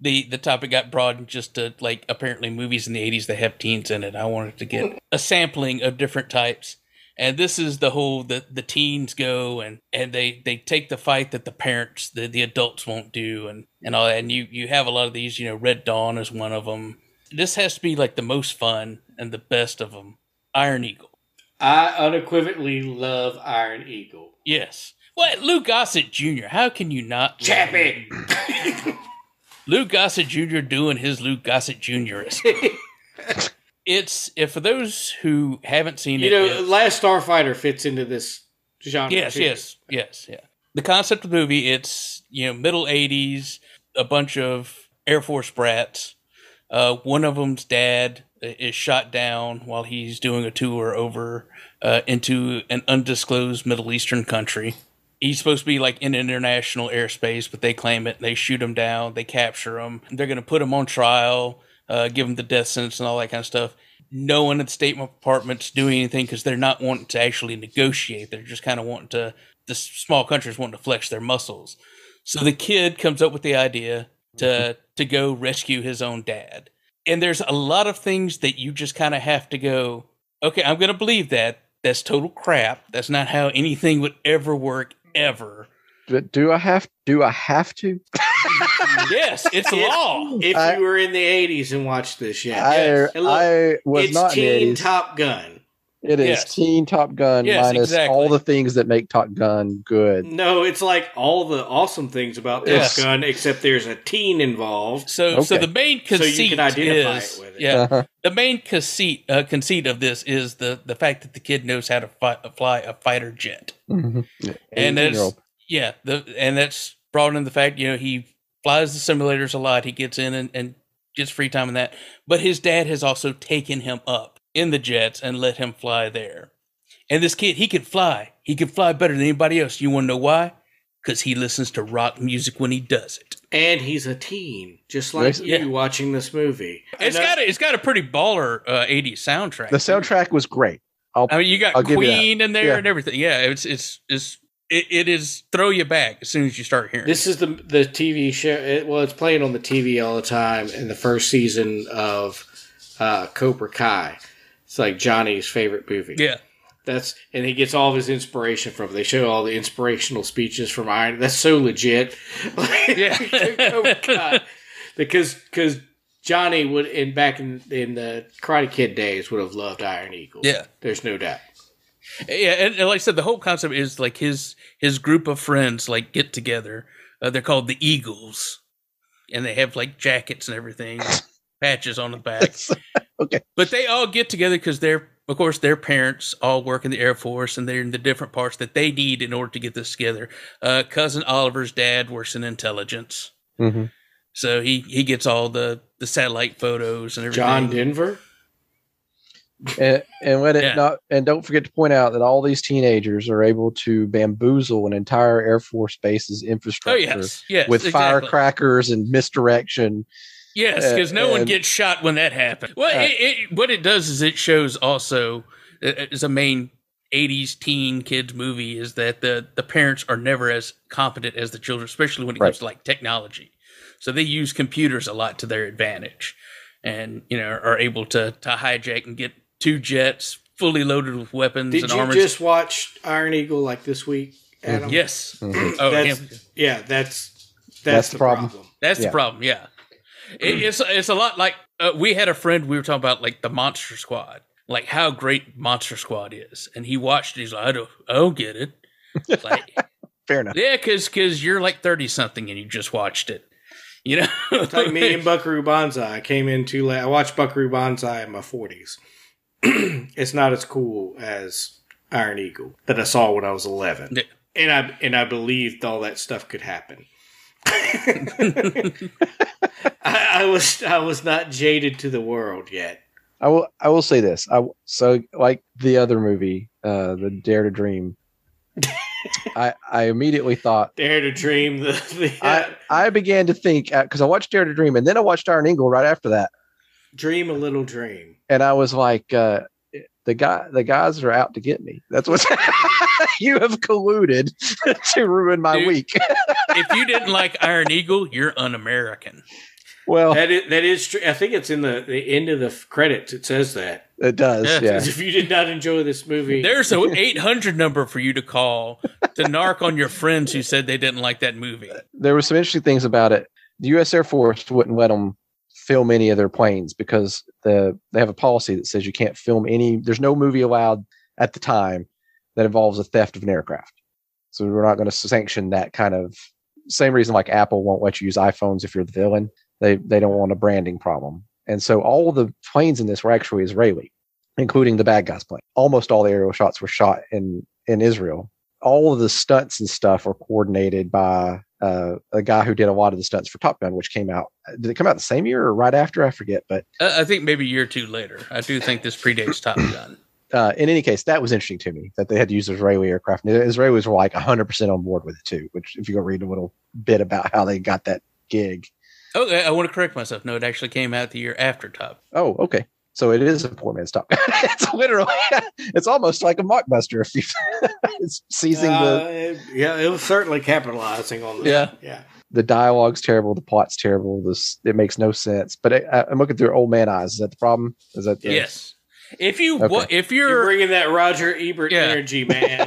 the the topic got broadened just to like apparently movies in the '80s that have teens in it, I wanted to get a sampling of different types. And this is the whole the the teens go and and they they take the fight that the parents the the adults won't do and and all that. And you you have a lot of these, you know, Red Dawn is one of them. This has to be like the most fun and the best of them. Iron Eagle. I unequivocally love Iron Eagle. Yes. What Lou Gossett Jr. How can you not? Chappy. Lou Gossett Jr. doing his Lou Gossett Jr. it's if for those who haven't seen it. You it, know, Last Starfighter fits into this genre. yes, too. yes, yes, yeah. The concept of the movie, it's you know middle '80s, a bunch of Air Force brats. Uh, one of them's dad is shot down while he's doing a tour over uh, into an undisclosed Middle Eastern country. He's supposed to be like in international airspace, but they claim it. They shoot him down. They capture him. They're going to put him on trial, uh, give him the death sentence, and all that kind of stuff. No one at the State Department's doing anything because they're not wanting to actually negotiate. They're just kind of wanting to. The small countries wanting to flex their muscles. So the kid comes up with the idea to to go rescue his own dad. And there's a lot of things that you just kind of have to go, okay, I'm going to believe that. That's total crap. That's not how anything would ever work ever. But do I have do I have to? Yes, it's If- law. If I- you were in the 80s and watched this, yeah. I And look, I was it's not in the Teen 80s. Top Gun. It is Yes. Teen Top Gun Yes, minus exactly. all the things that make Top Gun good. No, it's like all the awesome things about Top Yes. Gun, except there's a teen involved. So, so the main So you conceit can identify is, it with it. yeah, Uh-huh. the main conceit uh, conceit of this is the the fact that the kid knows how to fi- fly a fighter jet. Mhm. and that's 18-year-old. yeah the and that's brought in the fact you know he flies the simulators a lot he gets in and, and gets free time in that but his dad has also taken him up in the jets and let him fly there and this kid he can fly he can fly better than anybody else you want to know why because he listens to rock music when he does it And he's a teen, just like Yes. you watching this movie. it's And, got a, it's got a pretty baller uh, 80s soundtrack The soundtrack was great. I'll, I mean, you got I'll give you. Queen in there Yeah. and everything. Yeah, it's it's it's it, it is throw you back as soon as you start hearing. This is the the TV show. It, well, it's playing on the TV all the time. In the first season of uh, Cobra Kai, it's like Johnny's favorite movie. yeah. That's and he gets all of his inspiration from. They show all the inspirational speeches from Iron. That's so legit. Yeah. Cobra Kai. because because Johnny would in back in in the Karate Kid days would have loved Iron Eagle. Yeah. there's no doubt. Yeah, and, and like I said, the whole concept is like his his group of friends like get together. Uh, they're called the Eagles, and they have like jackets and everything, patches on the back. Okay. but they all get together because they're, of course, their parents all work in the Air Force, and they're in the different parts that they need in order to get this together. Uh, cousin Oliver's dad works in intelligence, hmm so he he gets all the the satellite photos and everything. John Denver. And, and let it Yeah. not and don't forget to point out that all these teenagers are able to bamboozle an entire Air Force base's Oh infrastructure yes, yes, with exactly. firecrackers and misdirection. Yes, because no one gets shot when that happens. Well, Uh, it, it, what it does is it shows also uh, as a main '80s teen kids movie is that the the parents are never as competent as the children, especially when it Right. comes to like technology. So they use computers a lot to their advantage, and you know are able to to hijack and get two jets fully loaded with weapons Did and you armor. just watch Iron Eagle like this week, Adam? yes. Mhm. Oh, That's yeah. That's that's, That's the the problem. problem. That's Yeah. the problem. Yeah, it, it's it's a lot like uh, we had a friend we were talking about like the Monster Squad, like how great Monster Squad is, and he watched. it, He's like, I don't, I don't get it. It's like, Fair enough. yeah, because because you're like thirty something and you just watched it. You know, It's like me and Buckaroo Banzai. I came in too late. I watched Buckaroo Banzai in my forties. it's not as cool as Iron Eagle that I saw when I was eleven, Yeah. and I and I believed all that stuff could happen. I, I was I was not jaded to the world yet. I will. I will say this. I so like the other movie, uh, the Dare to Dream. I I immediately thought Dare to dream the, the I I began to think because I watched Dare to Dream and then I watched Iron Eagle right after that, dream a little dream. and I was like, uh, the guy the guys are out to get me. That's what you have colluded to ruin my Dude. week. if you didn't like Iron Eagle, you're un-American. well, That is, that is true. I think it's in the, the end of the credits. It says that. it does. Yeah. Yeah. If you did not enjoy this movie, There's an 800 number for you to call to narc on your friends who said they didn't like that movie. there were some interesting things about it. The U.S. Air Force wouldn't let them film any of their planes because the they have a policy that says you can't film any. There's no movie allowed at the time that involves a theft of an aircraft. So we're not going to sanction that kind of same reason like Apple won't let you use iPhones if you're the villain. They they don't want a branding problem. And so all the planes in this were actually Israeli, including the bad guys plane. Almost all the aerial shots were shot in in Israel. All of the stunts and stuff were coordinated by uh, a guy who did a lot of the stunts for Top Gun, which came out. Did it come out the same year or right after? I forget. But Uh, I think maybe a year or two later. I do think this predates Top Gun. uh, in any case, that was interesting to me that they had to use Israeli aircraft. And the Israelis were like 100% on board with it too, which if you go read a little bit about how they got that gig. Oh, I I want to correct myself. No, it actually came out the year after Top. Oh, okay. So it is a poor man's Top Gun. it's literally, it's almost like a mockbuster. If you, it's seizing the, Uh, yeah, it was certainly capitalizing on that. Yeah. yeah. the dialogue's terrible. The plot's terrible. This, it makes no sense. But I, I'm looking through old man eyes. Is that the problem? Is that the, Yes. If you Okay. if You're you're bringing that Roger Ebert Yeah. energy, man.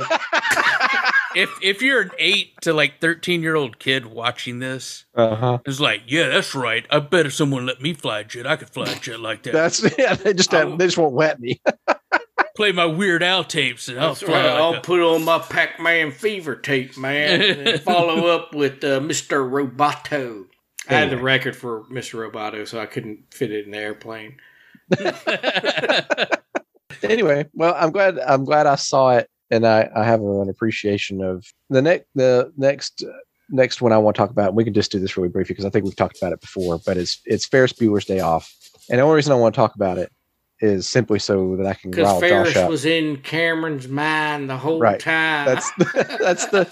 If if you're an eight to like thirteen year old kid watching this, Uh-huh. it's like, yeah, that's right. I bet if someone let me fly a jet, I could fly a jet like that. That's yeah. They just have, they just won't let me. Play my Weird Al tapes and I'll That's fly. right. I'll a, put on my Pac-Man fever tape, man, and follow up with uh, Mr. Roboto. I had the record for Mr. Roboto, so I couldn't fit it in the airplane. anyway, well, I'm glad I'm glad I saw it, and I, I have an appreciation of the next the next uh, next one I want to talk about. and We can just do this really briefly because I think we've talked about it before, but it's it's Ferris Bueller's Day Off, and the only reason I want to talk about it is simply so that I can Because Ferris Josh was in Cameron's mind the whole Right. time. That's that's the.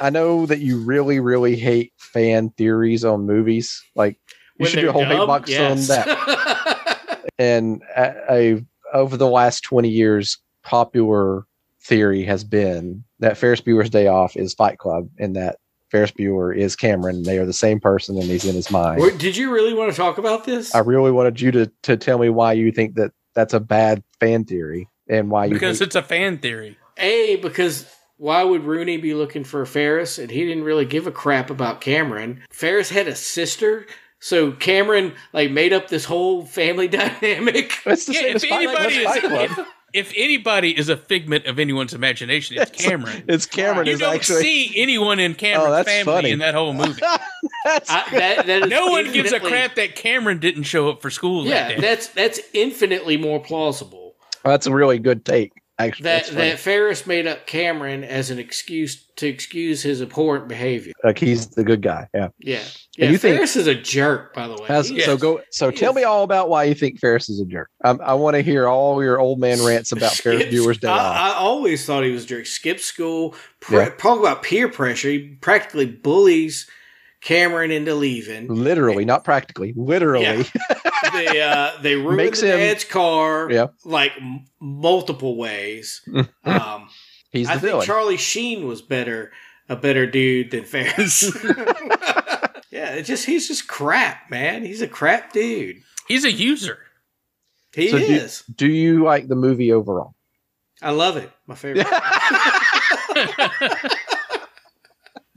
I know that you really really hate fan theories on movies, like. You When should do a whole hate dumb, box yes. on that. and I, I over the last 20 years popular theory has been that Ferris Bueller's Day Off is Fight Club, and that Ferris Bueller is Cameron. They are the same person, and he's in his mind. Wait, Did you really want to talk about this? I really wanted you to to tell me why you think that that's a bad fan theory and why you because think, it's a fan theory. A, because why would Rooney be looking for Ferris? And he didn't really give a crap about Cameron. Ferris had a sister, so Cameron like made up this whole family dynamic. it's the Yeah, same if as Fight, anybody that's is, Fight Club. if, if anybody is a figment of anyone's imagination, it's Cameron. It's Cameron you is don't actually see anyone in Cameron's Oh, that's family funny. in that whole movie. that's I, that, that is no one gives a crap that Cameron didn't show up for school Yeah, that day. that's that's infinitely more plausible. that's a really good take. Actually, That that Ferris made up Cameron as an excuse to excuse his abhorrent behavior. like he's the good guy. Yeah. Yeah, yeah. you think- Ferris is a jerk, by the way. Has- So go. So He tell is- me all about why you think Ferris is a jerk. Um, I want to hear all your old man rants about Ferris Skips- Bueller's Day. I, I always thought he was a jerk. Skip school. Pre- Yeah. Talk about peer pressure. He practically bullies Cameron into leaving. Literally, not practically. Literally. Yeah. they uh, they ruined Makes the him- dad's car. Yeah. like m- multiple ways. um, He's the I think villain. Charlie Sheen was better a better dude than Ferris. yeah, it just he's just crap, man. He's a crap dude. He's a user. He So do- is. Do you like the movie overall? I love it. My favorite.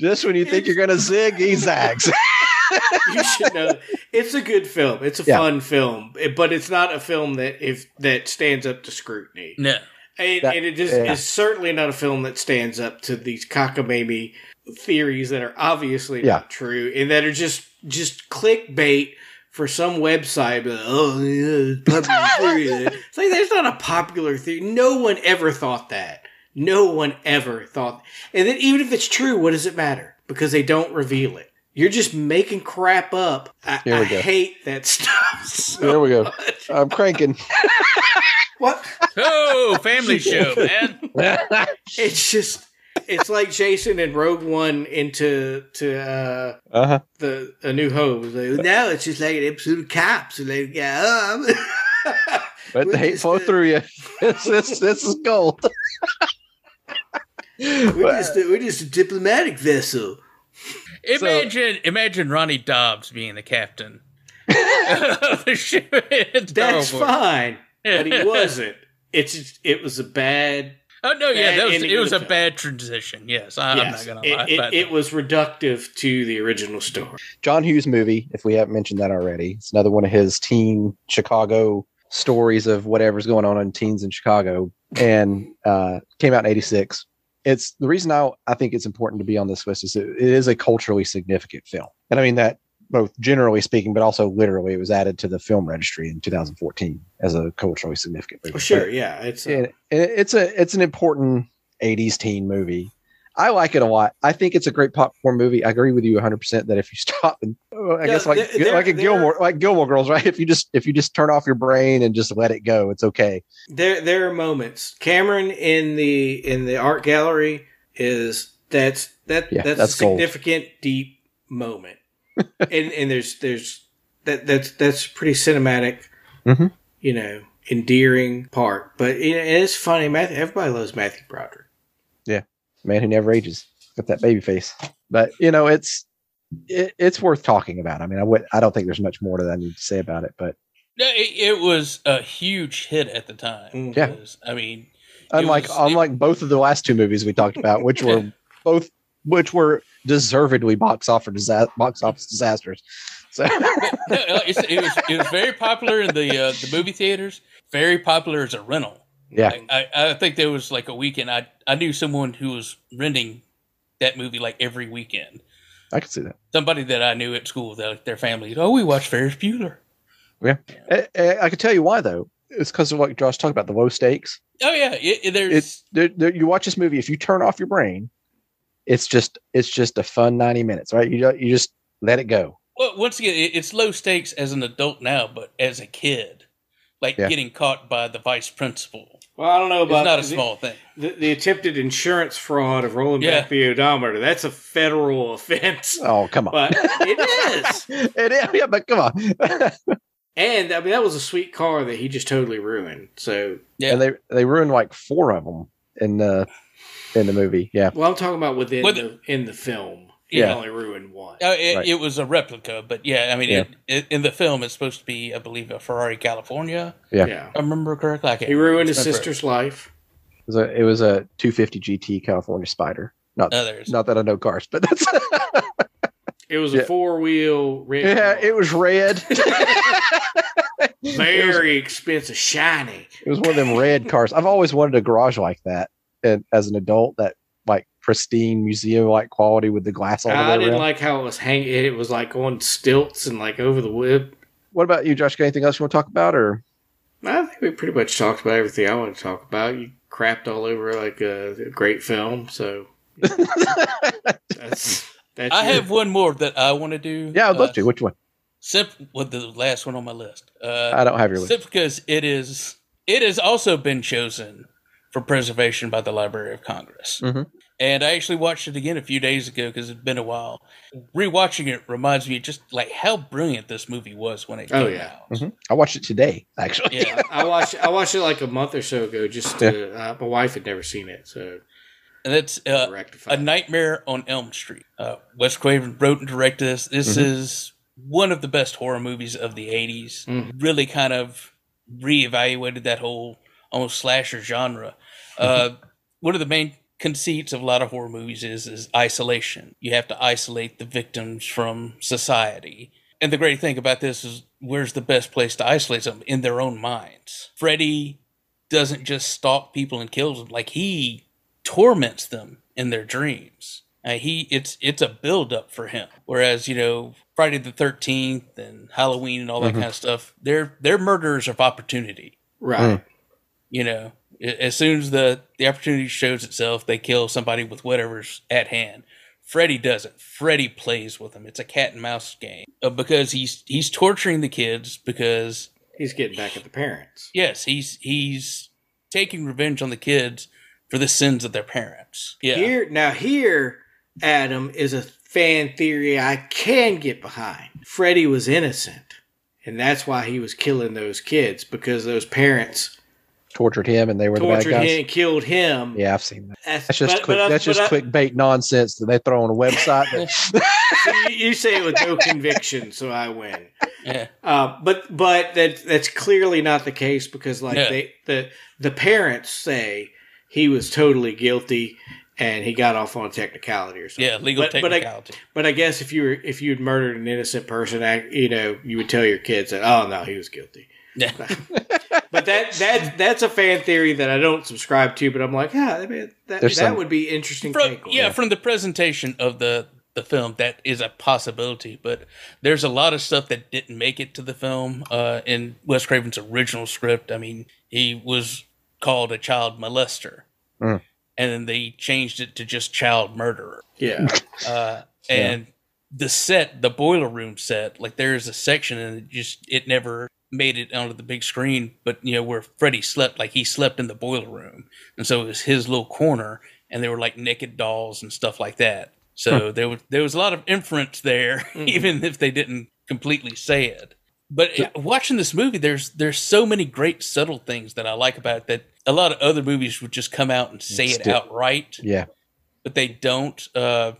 Just when you think you're gonna zig, he zags. you should know it's a good film. It's a Yeah. fun film, but it's not a film that if that stands up to scrutiny. No. And, That- and it just yeah. is certainly not a film that stands up to these cockamamie theories that are obviously Yeah. not true and that are just just clickbait for some website. But, oh, yeah, it's popular theory. It's like that's not a popular theory. No one ever thought that. No one ever thought. And then even if it's true, what does it matter? Because they don't reveal it. You're just making crap up. I, Here we I go. hate that stuff. so There we go. much. I'm cranking. What? Oh, family show, man. It's just it's like Jason and Rogue One into to uh Uh-huh. the A New Hope. It's like, now it's just like an episode of Cops. And like, yeah, oh, I'm- Let the hate flow through you. This, this, this is gold. We're just a, we're just a diplomatic vessel. Imagine, imagine Ronnie Dobbs being the captain of the ship. It's That's terrible. fine, but he wasn't. It's just, it was a bad. Oh no, yeah, that was it was a film. bad transition. Yes, I, I'm not gonna it, lie. it, about it was reductive to the original story. John Hughes movie, if we haven't mentioned that already. It's another one of his teen Chicago stories of whatever's going on in teens in Chicago and uh, came out in 86. It's the reason I, I think it's important to be on this list is it, it is a culturally significant film. And I mean that both generally speaking, but also literally it was added to the film registry in 2014 as a culturally significant movie. Well, sure, yeah, it's uh, and, and it's a it's an important 80s teen movie i like it a lot i think it's a great popcorn movie i agree with you 100% that if you stop and i Yeah, guess like there- like a gilmore like gilmore girls right if you just if you just turn off your brain and just let it go it's okay there there are moments. Cameron in the in the art gallery is that's that Yeah, that's, that's a gold. significant deep moment. and and there's there's that that's that's pretty cinematic. Mhm. You know, endearing part. But and it's funny. Matthew, everybody loves Matthew Broderick. Man who never ages with that baby face but you know it's it, it's worth talking about i mean i would i don't think there's much more that i need to say about it but No, it, it was a huge hit at the time. Mm. Yeah. Because, I mean, unlike was- unlike both of the last two movies we talked about which were both which were deservedly box office disa- box office disasters so no, it was it was very popular in the uh, the movie theaters. Very popular as a rental. Yeah I, I think there was like a weekend. I I knew someone who was renting that movie like every weekend. i can see that Somebody that I knew at school, that their family, oh, we watched Ferris Bueller. Eh, eh, I, I I can tell you why though. It's because of what Josh talked about the low stakes. Oh yeah, it, it- there's It's there, there, you watch this movie. If you turn off your brain, it's just it's just a fun ninety minutes, right? You you just let it go. well, once again, it, it's low stakes as an adult now, but as a kid, like Yeah. getting caught by the vice principal, Well, I don't know about it's about not a the- small thing. The, the attempted insurance fraud of rolling Yeah. back the odometer. That's a federal offense. Oh come on! But it is. it is. Yeah, but come on. And I mean, that was a sweet car that he just totally ruined. So Yeah. And they they ruined like four of them in the in the movie. Yeah. Well, I'm talking about within With- the, in the film. Yeah. Only ruined one. Uh, it, Right. it was a replica, but yeah, I mean, Yeah. It, it, in the film, it's supposed to be, I believe, a Ferrari California. Yeah. Yeah. I remember correctly. I He ruined his remember. sister's life. It was a it was a 250 GT California Spyder. Not Oh, not that I know cars, but that's It was a Yeah. four wheel red. yeah. car. It was red. very expensive, shiny. It was one of them red cars. I've always wanted a garage like that, and as an adult, that like pristine museum like quality with the glass all the I didn't around. like how it was hanging. It was like on stilts and like over the wood. what about you, Josh? Got anything else you want to talk about, or I think we pretty much talked about everything I want to talk about. You crapped all over like a, great film, so that's that's. I it. have one more that I want to do. yeah, I'd love uh, to. Which one? Simp with the last one on my list. Uh, I don't have your list. Simply because it is it has also been chosen for preservation by the Library of Congress. Mhm. And I actually watched it again a few days ago because it's been a while. Rewatching it reminds me just like how brilliant this movie was when it Oh, came yeah. out. Mhm. I watched it today, actually. Yeah, I watched I watched it like a month or so ago. Just to, uh, my wife had never seen it, so and it's uh. A Nightmare on Elm Street. Uh, Wes Craven wrote and directed this. This is one of the best horror movies of the 80s. Mhm. Really kind of reevaluated that whole almost slasher genre. Uh, one of the main conceits of a lot of horror movies is is isolation. You have to isolate the victims from society. And the great thing about this is where's the best place to isolate them? In their own minds. Freddy doesn't just stalk people and kills them. Like he torments them in their dreams. Uh, he it's it's a build up for him. Whereas you know Friday the Thirteenth and Halloween and all that kind of stuff, they're they're murderers of opportunity. right. You know, A- as soon as the the opportunity shows itself, they kill somebody with whatever's at hand. Freddy doesn't. Freddy plays with them. It's a cat and mouse game uh, because he's he's torturing the kids because He's getting back at the parents. yes, he's he's taking revenge on the kids for the sins of their parents. Yeah. Here now, here, Adam is a fan theory I can get behind. Freddy was innocent, and that's why he was killing those kids because those parents Tortured him, and they were the bad tortured guys. him and killed him. Yeah, I've seen that. That's, That's just but- quick. but I- that's just but I- clickbait nonsense that they throw on a website. that- you, you say it with no conviction, so I win. Yeah. Uh, but but that that's clearly not the case because like Yeah. they the the parents say he was totally guilty and he got off on a technicality or something. Yeah, legal But- but I- technicality. But I guess if you were if you had murdered an innocent person, I, you know, you would tell your kids that oh no, he was guilty. Yeah. But that that that's a fan theory that I don't subscribe to. But I'm like, yeah, I mean, that There's that some- would be interesting. from, take yeah, from the presentation of the the film, that is a possibility. But there's a lot of stuff that didn't make it to the film uh, in Wes Craven's original script. I mean, he was called a child molester, Mm. and then they changed it to just child murderer. yeah, Uh, and the set, the boiler room set, like there's a section and it just it never made it onto the big screen. But you know where Freddy slept, like he slept in the boiler room, and so it was his little corner, and there were like naked dolls and stuff like that. So there was there was a lot of inference there, even if they didn't completely say it. But watching this movie, there's there's so many great subtle things that I like about it that a lot of other movies would just come out and say it Still- outright yeah, but they don't uh,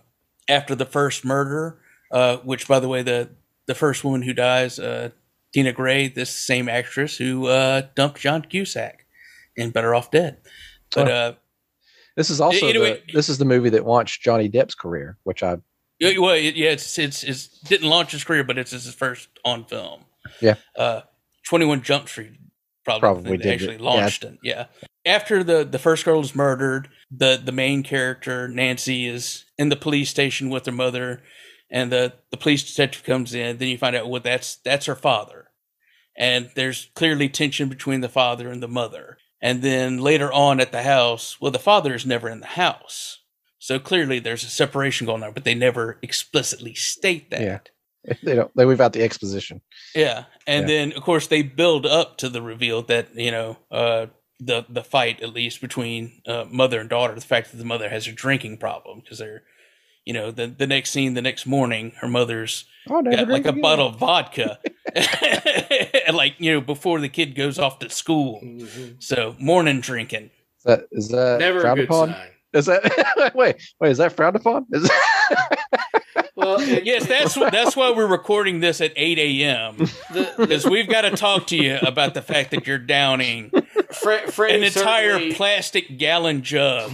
after the first murder. Uh, which, by the way, the the first woman who dies, uh, Tina Gray, this same actress who uh, dumped John Cusack in Better Off Dead. But Oh. uh, this is also the, this is the movie that launched Johnny Depp's career, which I yeah, well, it, yeah, it's it's it's didn't launch his career, but it's his first on film. Yeah. Uh, Twenty One Jump Street probably, Probably did actually it. launched it. Yeah. After the the first girl is murdered, the the main character Nancy is in the police station with her mother, and the the police detective comes in. Then you find out well that's that's her father, and there's clearly tension between the father and the mother. And then later on at the house, well, the father is never in the house. So clearly there's a separation going on, but they never explicitly state that. Yeah. they don't they leave out the exposition. Yeah, and Yeah. then of course they build up to the reveal that you know uh, the the fight at least between uh, mother and daughter. The fact that the mother has a drinking problem because they're, you know, the the next scene the next morning, her mother's Oh, never got like a again. bottle of vodka, like you know before the kid goes off to school. Mm-hmm. So morning drinking. that is that Never a frowned good upon? sign. Is that wait wait is that frowned upon? Is that Well, it- Yes, that's that's why we're recording this at 8 a.m. the, because we've got to talk to you about the fact that you're downing Fre- Freddie an entire plastic gallon jug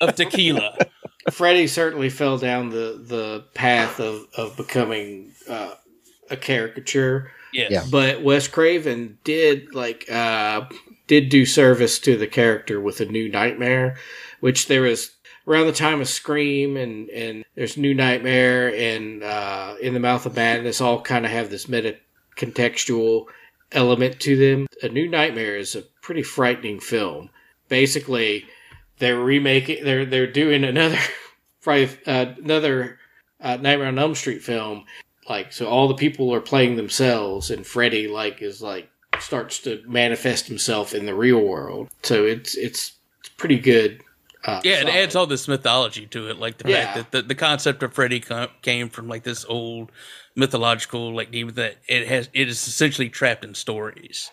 of tequila. Freddy certainly fell down the, the path of, of becoming uh, a caricature. Yes. Yeah. But Wes Craven did like uh, did do service to the character with a new nightmare, which there was around the time of Scream and and there's New Nightmare and uh, In the Mouth of Madness all kind of have this meta contextual element to them. A New Nightmare is a pretty frightening film. Basically, they're remaking they're they're doing another probably uh, another uh, Nightmare on Elm Street film. Like so all the people are playing themselves and Freddy like is like starts to manifest himself in the real world. So it's it's it's pretty good uh, Yeah, it adds all this mythology to it, like the Yeah. fact that the, the concept of Freddy com- came from like this old mythological like demon that it has it is essentially trapped in stories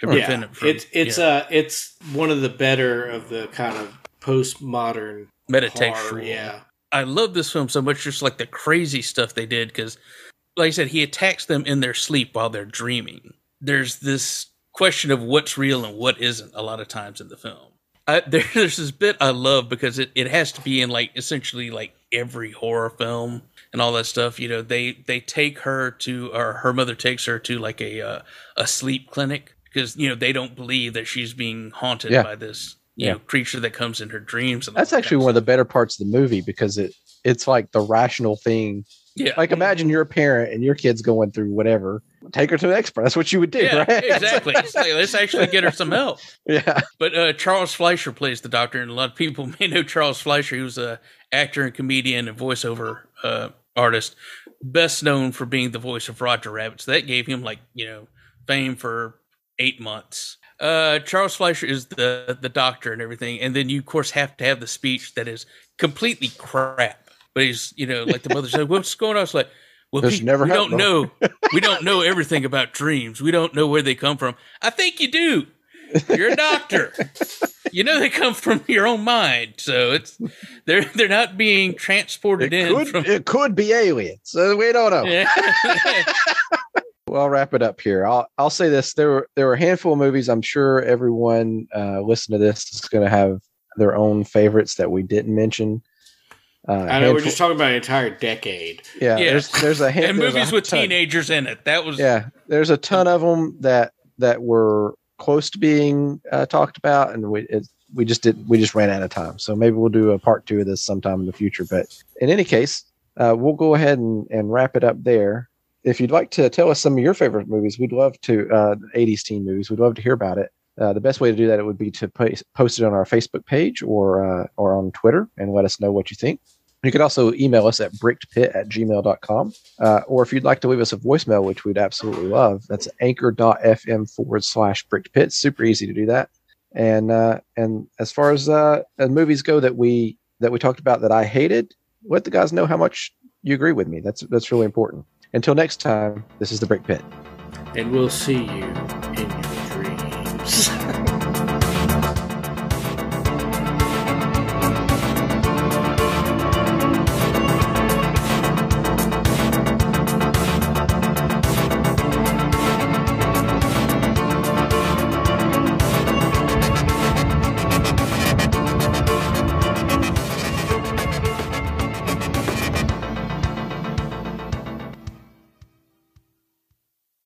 to prevent yeah it from it's it's know, uh it's one of the better of the kind of postmodern meditation. horror yeah I love this film so much, just like the crazy stuff they did. Because, like I said, he attacks them in their sleep while they're dreaming. There's this question of what's real and what isn't a lot of times in the film. I, there, there's this bit I love because it, it has to be in like essentially like every horror film and all that stuff. You know, they they take her to or her mother takes her to like a uh, a sleep clinic because you know they don't believe that she's being haunted Yeah. by this you Yeah. know creature that comes in her dreams. And That's all that actually kind one of the better parts of the movie because it it's like the rational thing. yeah Like imagine you're a parent and your kid's going through whatever. Take her to an expert. That's what you would do, yeah, right? exactly. Like, let's actually get her some help. yeah. But uh, Charles Fleischer plays the doctor, and a lot of people may know Charles Fleischer. He was a actor and comedian and voiceover uh, artist, best known for being the voice of Roger Rabbit. So that gave him like you know fame for eight months. Uh, Charles Fleischer is the the doctor and everything, and then you of course have to have the speech that is completely crap. But he's you know like the mother said, "What's going on?" It's like. Well, Pete, we don't know. We don't know everything about dreams. We don't know where they come from. I think you do. You're a doctor. you know they come from your own mind, so it's they're they're not being transported It in could, from. it could be aliens. So we don't know. Yeah. Well, I'll wrap it up here. I'll I'll say this: there were there were a handful of movies. I'm sure everyone uh, listening to this is going to have their own favorites that we didn't mention. Uh, I know we're just talking about an entire decade yeah, Yeah. There's there's a hand, and there's a movies with ton. teenagers in it. That was Yeah, there's a ton of them that that were close to being uh, talked about, and we it, we just did we just ran out of time. So maybe we'll do a part two of this sometime in the future. But in any case, uh, we'll go ahead and, and wrap it up there. If you'd like to tell us some of your favorite movies, we'd love to. Uh, 80s teen movies, we'd love to hear about it. Uh, the best way to do that it would be to post, it on our Facebook page or uh, or on Twitter and let us know what you think. You could also email us at brickedpit at gmail.com. Uh, or if you'd like to leave us a voicemail, which we'd absolutely love, that's anchor.fm forward slash bricked pit. Super easy to do that. And uh, and as far as uh, uh, movies go that we that we talked about that I hated, let the guys know how much you agree with me. That's that's really important. Until next time, this is the Bricked Pit. and we'll see you in